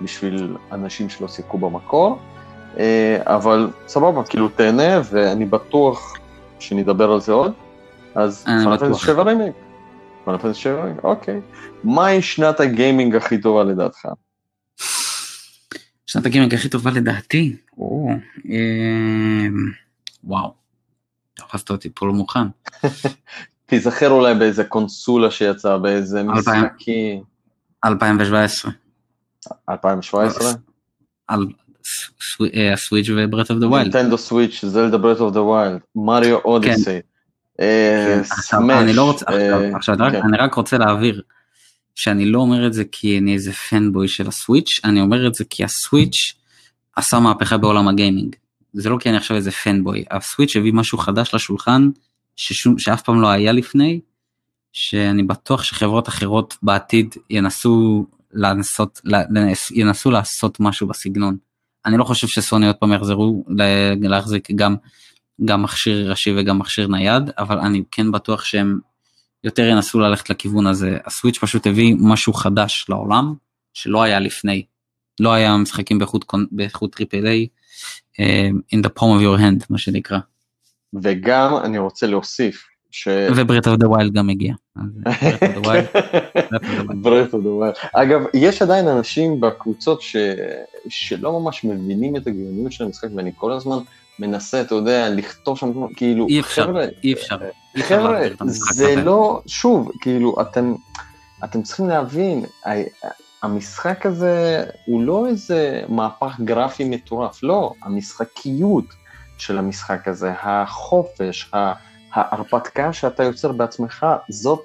בשביל אנשים שלא שיחקו במקור, אה, אבל סבבה, כאילו תהנה, ואני בטוח שנדבר על זה עוד. אז פנטזי שבע רימיק. פנטזי שבע רימיק, אוקיי. מהי שנת הגיימינג הכי טובה לדעתך? שנת הגיימינג הכי טובה לדעתי? אה, וואו, תפסת אותי פה לא מוכן. תיזכר אולי באיזה קונסולה שיצאה, באיזה משחקי... 2017. 2017? על הסוויץ' ו Breath of the Wild. נינטנדו סוויץ', Zelda Breath of the Wild, Mario Odyssey. עכשיו אה, כן. אני רק רוצה להעביר שאני לא אומר את זה כי אני איזה fanboy של הסוויץ', אני אומר את זה כי הסוויץ' עשה מהפכה בעולם הגיימינג. זה לא כי אני עכשיו איזה fanboy, הסוויץ' הביא משהו חדש לשולחן ששום, שאף פעם לא היה לפני, שאני בטוח שחברות אחרות בעתיד ינסו לנסות, ינסו לעשות משהו בסגנון. אני לא חושב שסוני עוד פעם יחזרו להחזיק גם, גם מכשיר ראשי וגם מכשיר נייד, אבל אני כן בטוח שהם יותר ינסו ללכת לכיוון הזה. הסוויץ' פשוט הביא משהו חדש לעולם, שלא היה לפני. לא היה משחקים באיכות, triple A, uh, in the palm of your hand, מה שנקרא. וגם אני רוצה להוסיף, ש... ו Breath of the Wild גם הגיע. Breath of the Wild. אגב, יש עדיין אנשים בקבוצות ש... שלא ממש מבינים את הגאוניות של המשחק, ואני כל הזמן מנסה, אתה יודע, לכתוב שם, כאילו, אי אפשר, חבר'ה, אי אפשר. חבר'ה, זה לא, שוב, כאילו, אתם, אתם צריכים להבין, המשחק הזה הוא לא איזה מהפך גרפי מטורף, לא, המשחקיות של המשחק הזה, החופש, ה... ההרפתקה שאתה יוצר בעצמך, זאת,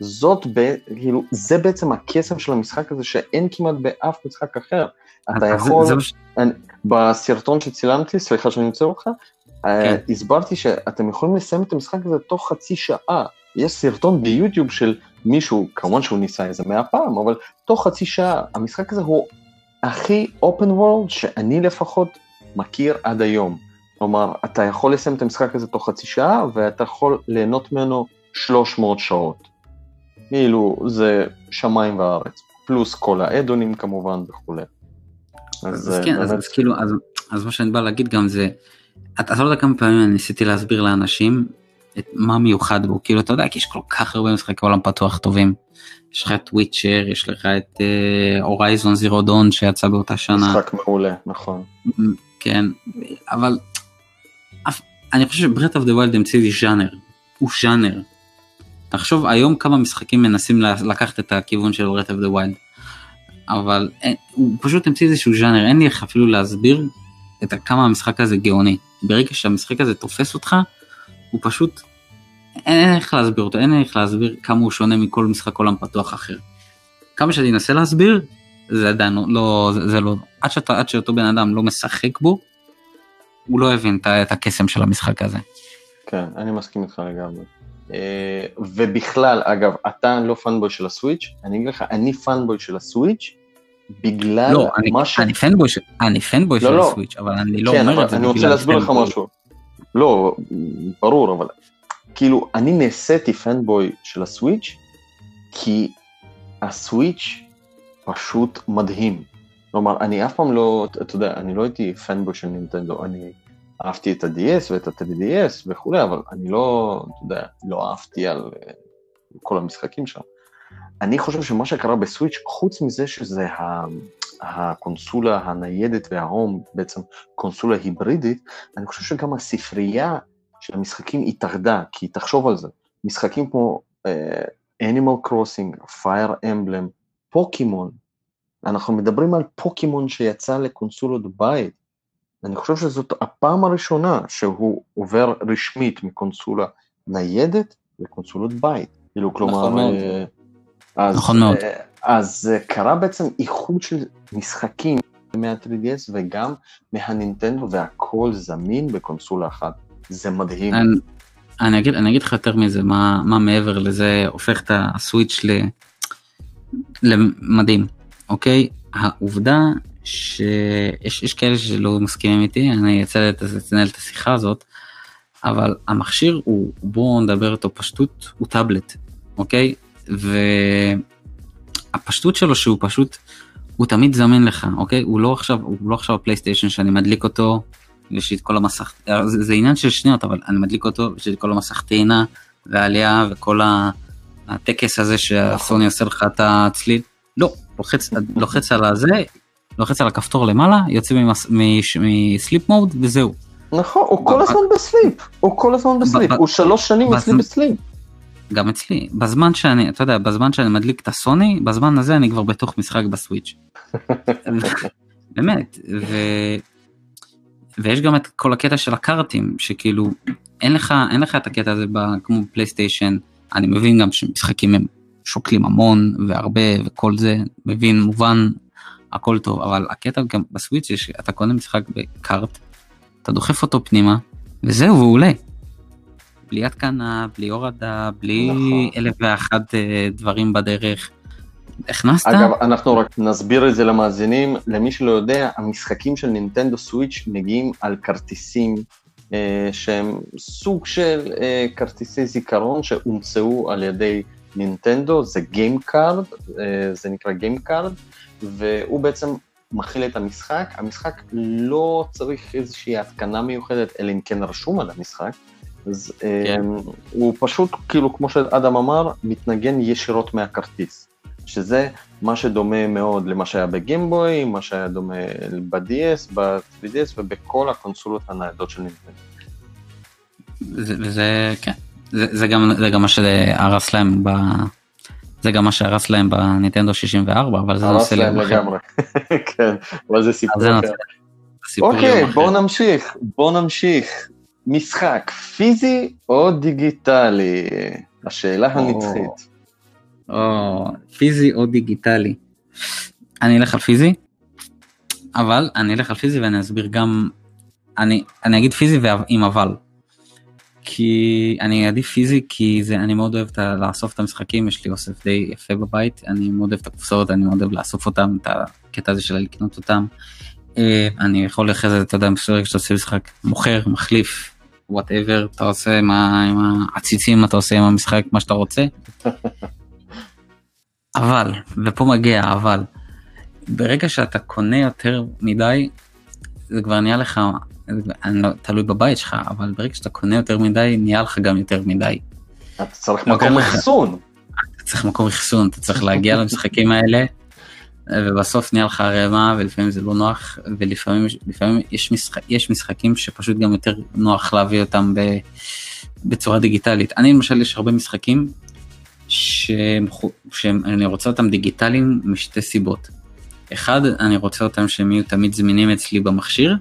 זאת, ב, כאילו, זה בעצם הקסם של המשחק הזה שאין כמעט באף משחק אחר. אתה יכול, זה, זה... אני, בסרטון שצילמתי, סליחה שאני עוצר אותך, אה, כן. uh, הסברתי שאתם יכולים לסיים את המשחק הזה תוך חצי שעה. יש סרטון ביוטיוב של מישהו, כמובן שהוא ניסה איזה מאה פעם, אבל תוך חצי שעה, המשחק הזה הוא הכי open world שאני לפחות מכיר עד היום. כלומר, אתה יכול לסיים את המשחק הזה תוך חצי שעה, ואתה יכול ליהנות ממנו 300 שעות. כאילו, זה שמיים וארץ, פלוס כל האדונים כמובן וכולי. אז, אז כן, באמת... אז, אז כאילו, אז, אז מה שאני בא להגיד גם זה, אתה לא יודע כמה פעמים אני ניסיתי להסביר לאנשים את מה מיוחד בו, כאילו אתה יודע, כי יש כל כך הרבה משחקי עולם פתוח טובים. יש לך את Witcher, יש לך את Horizon Zero Dawn שיצא באותה שנה. משחק מעולה, נכון. כן, אבל אני חושב ש Breath of the Wild המציא לי ז'אנר, הוא ז'אנר. תחשוב היום כמה משחקים מנסים לקחת את הכיוון של Breath of the Wild. אבל אין, הוא פשוט המציא איזשהו ז'אנר, אין לי איך אפילו להסביר את כמה המשחק הזה גאוני. ברגע שהמשחק הזה תופס אותך, הוא פשוט, אין איך להסביר אותו, אין איך להסביר כמה הוא שונה מכל משחק עולם פתוח אחר. כמה שאני אנסה להסביר, זה עדיין לא, לא זה, זה לא, עד, שאתה, עד שאותו בן אדם לא משחק בו, הוא לא הבין את הקסם של המשחק הזה. כן, אני מסכים איתך לגמרי. אה, ובכלל, אגב, אתה לא פאנבוי של הסוויץ', אני אגיד לך, אני פאנבוי של הסוויץ', בגלל לא, אני, מה ש... אני פנבוי, של- אני פנבוי לא, של לא. הסוויץ', אבל אני לא כן, אומר את זה אני רוצה להסביר לך. משהו. לא, ברור, אבל כאילו, אני נעשיתי פנבוי של הסוויץ', כי הסוויץ' פשוט מדהים. כלומר, אני אף פעם לא, אתה יודע, אני לא הייתי פנבוי של נינטנדו, אני אהבתי את ה-DS ואת ה-3DS וכולי, אבל אני לא, אתה יודע, לא אהבתי על אה, כל המשחקים שם. אני חושב שמה שקרה בסוויץ', חוץ מזה שזה ה- הקונסולה הניידת וההום, בעצם קונסולה היברידית, אני חושב שגם הספרייה של המשחקים התאחדה, כי תחשוב על זה, משחקים כמו uh, Animal Crossing, Fire Emblem, פוקימון, אנחנו מדברים על פוקימון שיצא לקונסולות בית. אני חושב שזאת הפעם הראשונה שהוא עובר רשמית מקונסולה ניידת לקונסולות בית. כאילו, כלומר... מאוד. אה, אז, נכון מאוד. אה, אז אה, קרה בעצם איחוד של משחקים מה-3DS וגם מהנינטנדו והכל זמין בקונסולה אחת. זה מדהים. אני, אני, אגיד, אני אגיד לך יותר מזה, מה, מה מעבר לזה הופך את הסוויץ' ל, למדהים, אוקיי? העובדה שיש יש כאלה שלא מסכימים איתי, אני אצא לנהל את השיחה הזאת, אבל המכשיר הוא, בואו נדבר איתו פשטות, הוא טאבלט, אוקיי? והפשטות שלו שהוא פשוט, הוא תמיד זמין לך, אוקיי? הוא לא עכשיו, הוא לא עכשיו הפלייסטיישן שאני מדליק אותו, יש לי את כל המסך, זה, זה עניין של שניות, אבל אני מדליק אותו, יש לי את כל המסך טעינה והעלייה וכל הטקס הזה שהסוני עושה לך את הצליל. לא, לוחץ, לוחץ על הזה, לוחץ על הכפתור למעלה, יוצא מסליפ מוד וזהו. נכון, הוא כל הזמן בסליפ, הוא כל הזמן בסליפ, הוא שלוש שנים אצלי בסליפ. גם אצלי, בזמן שאני, אתה יודע, בזמן שאני מדליק את הסוני, בזמן הזה אני כבר בתוך משחק בסוויץ'. באמת, ו... ויש גם את כל הקטע של הקארטים, שכאילו, אין לך, אין לך את הקטע הזה ב- כמו בפלייסטיישן, אני מבין גם שמשחקים הם שוקלים המון והרבה וכל זה, מבין, מובן, הכל טוב, אבל הקטע גם בסוויץ' שאתה קונה משחק בקארט, אתה דוחף אותו פנימה, וזהו, והוא עולה. בלי התקנה, בלי הורדה, בלי נכון. אלף ואחת אה, דברים בדרך. הכנסת? אגב, אנחנו רק נסביר את זה למאזינים, למי שלא יודע, המשחקים של נינטנדו סוויץ' מגיעים על כרטיסים אה, שהם סוג של אה, כרטיסי זיכרון שהומצאו על ידי נינטנדו, זה game card, אה, זה נקרא game card, והוא בעצם מכיל את המשחק, המשחק לא צריך איזושהי התקנה מיוחדת, אלא אם כן רשום על המשחק, אז אה, כן. הוא פשוט, כאילו, כמו שאדם אמר, מתנגן ישירות מהכרטיס. שזה מה שדומה מאוד למה שהיה בגיימבוי, מה שהיה דומה ב-DS, ב-3DS ובכל הקונסולות הניידות של נינטנדו. זה, וזה כן זה, זה גם זה גם מה שהרס להם ב... זה גם מה שהרס להם בניטנדו 64 אבל זה נושא להם. לגמרי, כן, אבל זה סיפור אוקיי. בואו נמשיך, בואו נמשיך. משחק פיזי או דיגיטלי? השאלה. הנצחית. או פיזי או דיגיטלי. אני אלך על פיזי אבל אני אלך על פיזי ואני אסביר גם אני אני אגיד פיזי עם אבל. כי אני אעדיף פיזי כי זה אני מאוד אוהב את ה- לאסוף את המשחקים יש לי אוסף די יפה בבית אני מאוד אוהב את הקופסאות אני מאוד אוהב לאסוף אותם את הקטע הזה של לקנות אותם. אה, אני יכול אחרי זה אתה יודע ברגע שאתה עושה משחק מוכר מחליף whatever אתה עושה עם ה- עם העציצים אתה עושה עם המשחק מה שאתה רוצה. אבל ופה מגיע אבל ברגע שאתה קונה יותר מדי זה כבר נהיה לך אני לא, תלוי בבית שלך אבל ברגע שאתה קונה יותר מדי נהיה לך גם יותר מדי. אתה צריך מקום. אחסון. אתה צריך מקום אחסון אתה צריך להגיע למשחקים האלה ובסוף נהיה לך ערימה ולפעמים זה לא נוח ולפעמים לפעמים יש, משחק, יש משחקים שפשוט גם יותר נוח להביא אותם ב, בצורה דיגיטלית. אני למשל יש הרבה משחקים שהם, שאני רוצה אותם דיגיטליים משתי סיבות. אחד, אני רוצה אותם שהם יהיו תמיד זמינים אצלי במכשיר,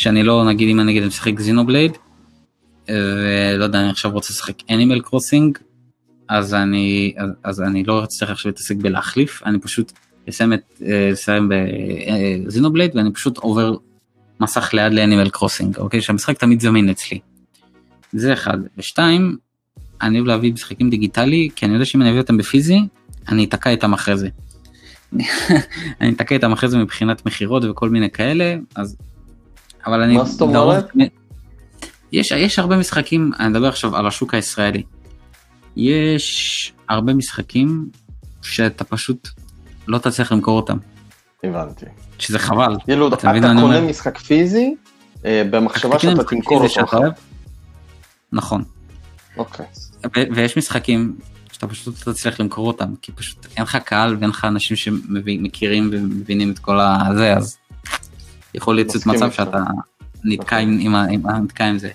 שאני לא, נגיד אם אני נגיד משחק Xenoblade, ולא יודע, אני עכשיו רוצה לשחק Animal Crossing, אז אני, אז, אז אני לא אצטרך עכשיו להתעסק בלהחליף, אני פשוט אסיים את, אה, אסיים ב Xenoblade ואני פשוט עובר מסך ליד ל Animal Crossing, אוקיי? שהמשחק תמיד זמין אצלי. זה אחד. ושתיים, אני אוהב להביא משחקים דיגיטלי, כי אני יודע שאם אני אביא אותם בפיזי, אני אתקע איתם אחרי זה. אני אתקע איתם אחרי זה מבחינת מכירות וכל מיני כאלה, אז... אבל אני... מה זאת אומרת? יש, יש הרבה משחקים, אני מדבר עכשיו על השוק הישראלי. יש הרבה משחקים שאתה פשוט לא תצליח למכור אותם. הבנתי. שזה חבל. כאילו, אתה, אתה קונה אומר? משחק פיזי אה, במחשבה שאתה תמכור אותו אחר. נכון. אוקיי. ויש משחקים שאתה פשוט לא תצליח למכור אותם, כי פשוט אין לך קהל ואין לך אנשים שמכירים ומבינים את כל הזה, אז יכול להיות מצב שאתה נתקע עם, עם, עם, נתקע עם זה.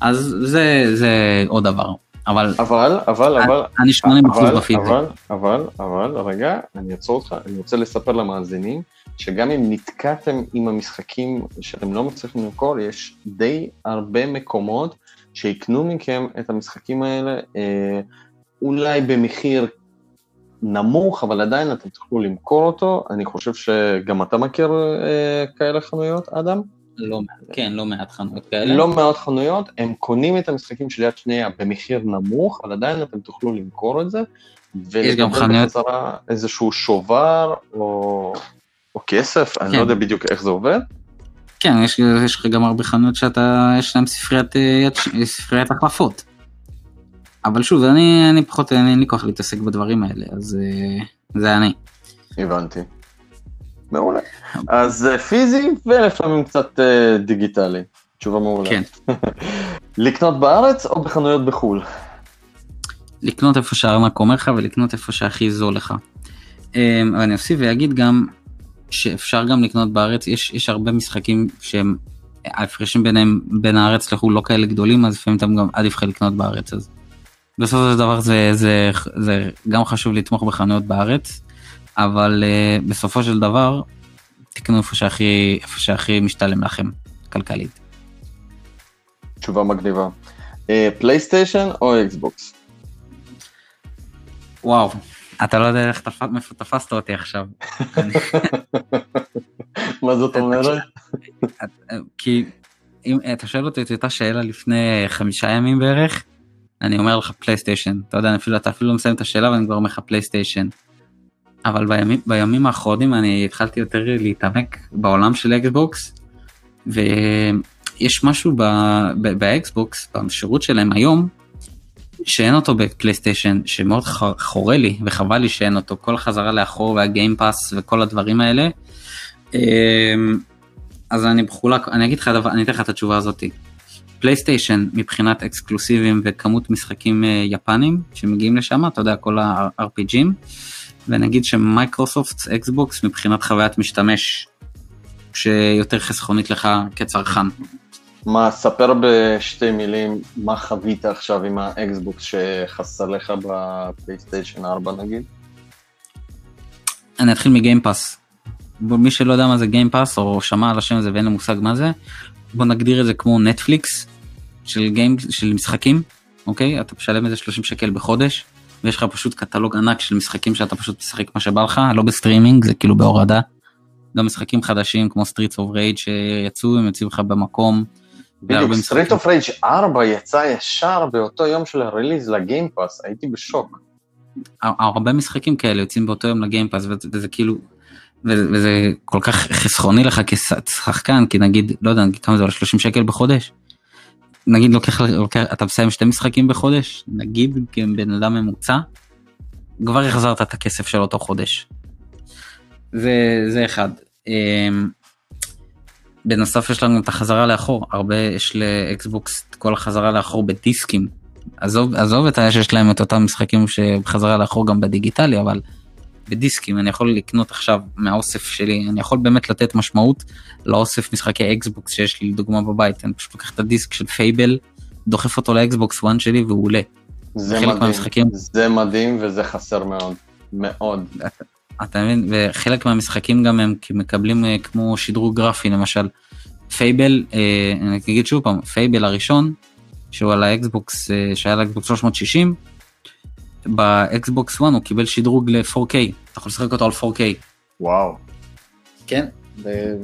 אז זה, זה עוד דבר. אבל אבל אבל אבל אני 80 אחוז בפידבק. אבל אבל אבל רגע אני אעצור אותך אני רוצה לספר למאזינים שגם אם נתקעתם עם המשחקים שאתם לא מצליחים למכור יש די הרבה מקומות שיקנו מכם את המשחקים האלה אה, אולי במחיר נמוך אבל עדיין אתם תוכלו למכור אותו אני חושב שגם אתה מכיר אה, כאלה חנויות אדם. לא מעט, כן, לא מעט חנויות כאלה. לא מעט חנויות, הם קונים את המשחקים של יד שנייה במחיר נמוך, אבל עדיין אתם תוכלו למכור את זה. יש גם חנויות. בחזרה איזשהו שובר או, או כסף, כן. אני לא יודע בדיוק איך זה עובד. כן, יש, יש לך גם הרבה חנויות שאתה, יש להם ספריית, אה, ספריית החלפות. אבל שוב, אני, אני פחות, אין לי כוח להתעסק בדברים האלה, אז אה, זה אני. הבנתי. מעולה. אז אה, פיזי ולפעמים קצת אה, דיגיטלי. תשובה מעולה. כן. לקנות בארץ או בחנויות בחו"ל? לקנות איפה שהארנק אומר לך ולקנות איפה שהכי זול לך. אבל אני אוסיף ואגיד גם שאפשר גם לקנות בארץ, יש, יש הרבה משחקים שהם, ההפרשים ביניהם, בין הארץ לחו"ל לא כאלה גדולים, אז לפעמים אתם גם עדיף לך לקנות בארץ. אז בסופו של דבר זה, זה, זה גם חשוב לתמוך בחנויות בארץ, אבל אה, בסופו של דבר תקנו איפה שהכי, איפה שהכי משתלם לכם כלכלית. תשובה מגניבה. פלייסטיישן אה, או אקסבוקס? וואו, אתה לא יודע איך תפ... תפסת אותי עכשיו. מה זאת אומרת? כי אם אתה שואל אותי את אותה שאלה לפני חמישה ימים בערך, אני אומר לך פלייסטיישן. אתה יודע, אפילו, אתה אפילו לא מסיים את השאלה ואני כבר אומר לך פלייסטיישן. אבל בימים, בימים האחרונים אני התחלתי יותר להתעמק בעולם של אקסבוקס ויש משהו באקסבוקס בשירות שלהם היום שאין אותו בפלייסטיישן שמאוד חורה לי וחבל לי שאין אותו כל החזרה לאחור וה Game Pass וכל הדברים האלה. אמ, אז אני מחולק אני אגיד לך אני אתן לך את התשובה הזאתי. פלייסטיישן מבחינת אקסקלוסיבים וכמות משחקים אה, יפנים שמגיעים לשם אתה יודע כל ה-RPGים. ונגיד שמייקרוסופט אקסבוקס מבחינת חוויית משתמש שיותר חסכונית לך כצרכן. מה, ספר בשתי מילים מה חווית עכשיו עם האקסבוקס שחסר לך בפלייסטיישן 4 נגיד? אני אתחיל מ Game Pass. מי שלא יודע מה זה Game Pass או שמע על השם הזה ואין לו מושג מה זה, בוא נגדיר את זה כמו נטפליקס של game של משחקים, אוקיי? אתה משלם איזה 30 שקל בחודש, ויש לך פשוט קטלוג ענק של משחקים שאתה פשוט משחק מה שבא לך, לא בסטרימינג, זה כאילו בהורדה. גם משחקים חדשים כמו Streets of Rage שיצאו, הם יוצאים לך במקום. בדיוק, Street of Rage 4 יצא ישר באותו יום של ה release ל Game Pass, הייתי בשוק. הרבה משחקים כאלה יוצאים באותו יום ל Game Pass וזה כאילו, וזה כל כך חסכוני לך כשחקן, כי נגיד, לא יודע, כמה זה עולה 30 שקל בחודש? נגיד לוקח, לוקח אתה מסיים שתי משחקים בחודש, נגיד כבן אדם ממוצע, כבר החזרת את הכסף של אותו חודש. זה, זה אחד. אמ, בנוסף יש לנו את החזרה לאחור, הרבה יש לאקסבוקס את כל החזרה לאחור בדיסקים. עזוב, עזוב את ה שיש להם את אותם משחקים שחזרה לאחור גם בדיגיטלי, אבל בדיסקים אני יכול לקנות עכשיו מהאוסף שלי אני יכול באמת לתת משמעות לאוסף משחקי אקסבוקס שיש לי לדוגמה בבית. אני פשוט לוקח את הדיסק של Fable דוחף אותו לאקסבוקס 1 שלי והוא עולה. זה מדהים, מהמשחקים... זה מדהים וזה חסר מאוד. מאוד. אתה, אתה מבין? וחלק מהמשחקים גם הם מקבלים אה, כמו שדרוג גרפי למשל. Fable אה, אני אגיד שוב פעם Fable הראשון שהוא על האקסבוקס אה, שהיה לאקסבוקס 360 באקסבוקס 1 הוא קיבל שדרוג ל-4K, אתה יכול לשחק אותו על 4K. וואו. כן,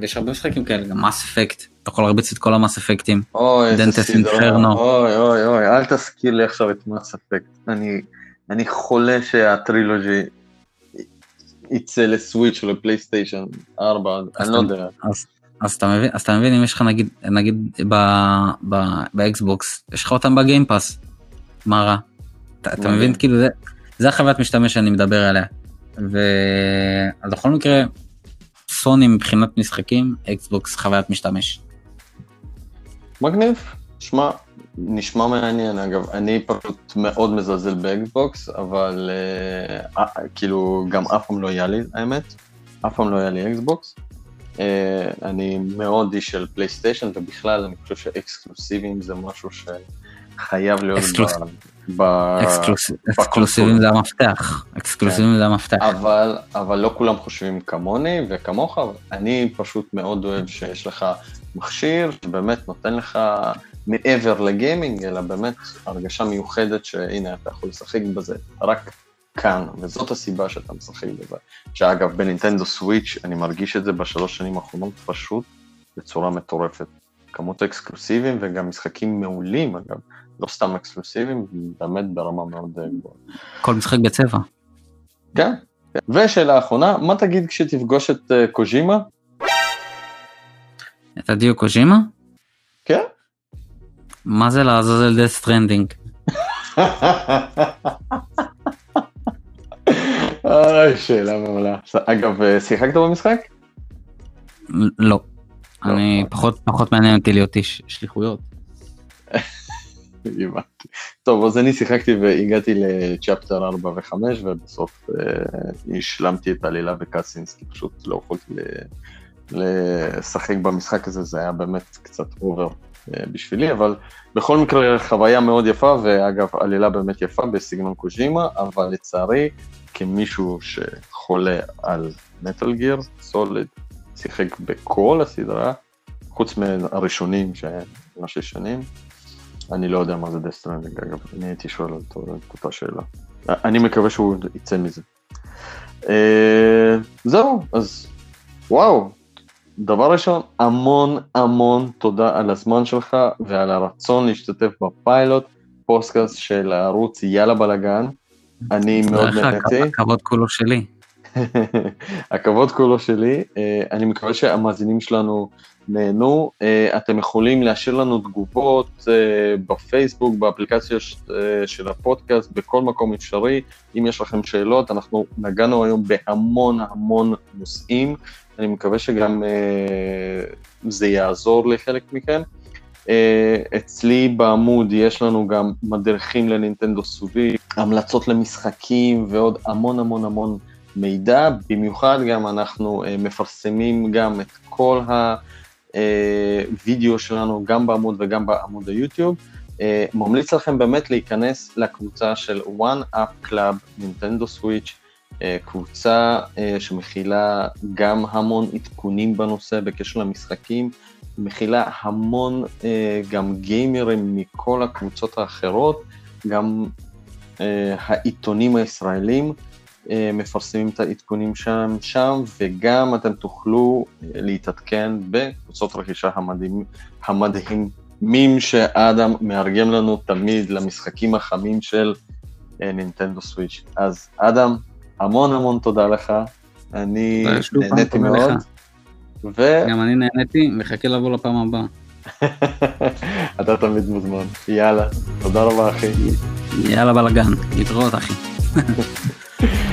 ויש הרבה משחקים כאלה, גם Mass Effect, אתה יכול להרביץ את כל ה Mass Effect ים. אוי, איזה סדרה, אוי אוי אוי, אל תזכיר לי עכשיו את Mass Effect. אני, אני חולם שה trilogy יצא לסוויץ' או לפלייסטיישן 4, אני לא יודע. אז, אז, אתה מבין, אז אתה מבין אם יש לך נגיד, נגיד באקסבוקס, יש לך אותם ב Game Pass, מה רע? אתה, אתה מבין כאילו זה, זה החוויית משתמש שאני מדבר עליה. ובכל מקרה, סוני מבחינת משחקים, אקסבוקס חוויית משתמש. מגניב, שמע, נשמע מעניין אגב, אני פשוט מאוד מזלזל באקסבוקס, אבל אה, אה, כאילו גם אף פעם לא היה לי האמת, אף פעם לא היה לי אקסבוקס. אה, אני מאוד איש של פלייסטיישן ובכלל אני חושב שאקסקלוסיבים זה משהו שחייב להיות אקסקלוס... ב... אקסקלוס... אקסקלוסיבים זה המפתח, אקסקלוסיבים כן. זה המפתח. אבל, אבל לא כולם חושבים כמוני וכמוך, אני פשוט מאוד אוהב שיש לך מכשיר שבאמת נותן לך מעבר לגיימינג, אלא באמת הרגשה מיוחדת שהנה אתה יכול לשחק בזה רק כאן, וזאת הסיבה שאתה משחק בזה. שאגב, בנינטנדו סוויץ', אני מרגיש את זה בשלוש שנים האחרונות פשוט בצורה מטורפת. כמות אקסקלוסיביים וגם משחקים מעולים, אגב, לא סתם אקסקלוסיביים, באמת ברמה מאוד אה, גבוהה. כל משחק בצבע. כן, כן. ושאלה אחרונה, מה תגיד כשתפגוש את אה, קוז'ימה? את הידאו קוז'ימה? כן. מה זה לעזאזל Death Stranding? אוי, שאלה מעולה. אגב, אה, שיחקת במשחק? לא. לא. אני פחות פחות מעניין אותי להיות איש שליחויות. הבנתי. טוב, אז אני שיחקתי והגעתי ל chapter 4 ו-5 ובסוף אה, השלמתי את העלילה ב cutscenes, כי פשוט לא יכולתי לשחק במשחק הזה, זה היה באמת קצת over אה, בשבילי, אבל בכל מקרה חוויה מאוד יפה, ואגב, עלילה באמת יפה בסגנון קוז'ימה, אבל לצערי, כמישהו שחולה על Metal Gear Solid, שיחק בכל הסדרה, חוץ מהראשונים שהם ממש שנים, אני לא יודע מה זה Death Stranding, אגב, אני הייתי שואל על אותה שאלה. אני מקווה שהוא יצא מזה. אה, זהו, אז וואו, דבר ראשון, המון המון תודה על הזמן שלך ועל הרצון להשתתף בפיילוט, פודקאסט של הערוץ יאללה בלאגן. אני מאוד נהניתי. הכבוד כולו שלי. הכבוד כולו שלי. אה, אני מקווה שהמאזינים שלנו נהנו. אה, אתם יכולים להשאיר לנו תגובות אה, בפייסבוק, באפליקציה של הפודקאסט, בכל מקום אפשרי. אם יש לכם שאלות, אנחנו נגענו היום בהמון המון נושאים. אני מקווה שגם זה יעזור לחלק מכם. אצלי בעמוד יש לנו גם מדריכים לנינטנדו סובי, המלצות למשחקים ועוד המון המון המון מידע, במיוחד גם אנחנו מפרסמים גם את כל הווידאו שלנו, גם בעמוד וגם בעמוד היוטיוב. Uh, ממליץ לכם באמת להיכנס לקבוצה של One Up Club נינטנדו סוויץ', uh, קבוצה שמכילה גם המון עדכונים בנושא בקשר למשחקים, מכילה המון גם גיימרים מכל הקבוצות האחרות, גם העיתונים הישראלים. אה, מפרסמים את העדכונים שם, שם, וגם אתם תוכלו אה, להתעדכן בקבוצות רכישה המדהים, המדהימים שאדם מארגן לנו תמיד למשחקים החמים של אה, נינטנדו סוויץ'. אז אדם, המון המון תודה לך, אני נהניתי מאוד. ו... גם אני נהניתי, מחכה לבוא לפעם הבאה. אתה תמיד מוזמן. יאללה, תודה רבה אחי. יאללה בלאגן, להתראות אחי.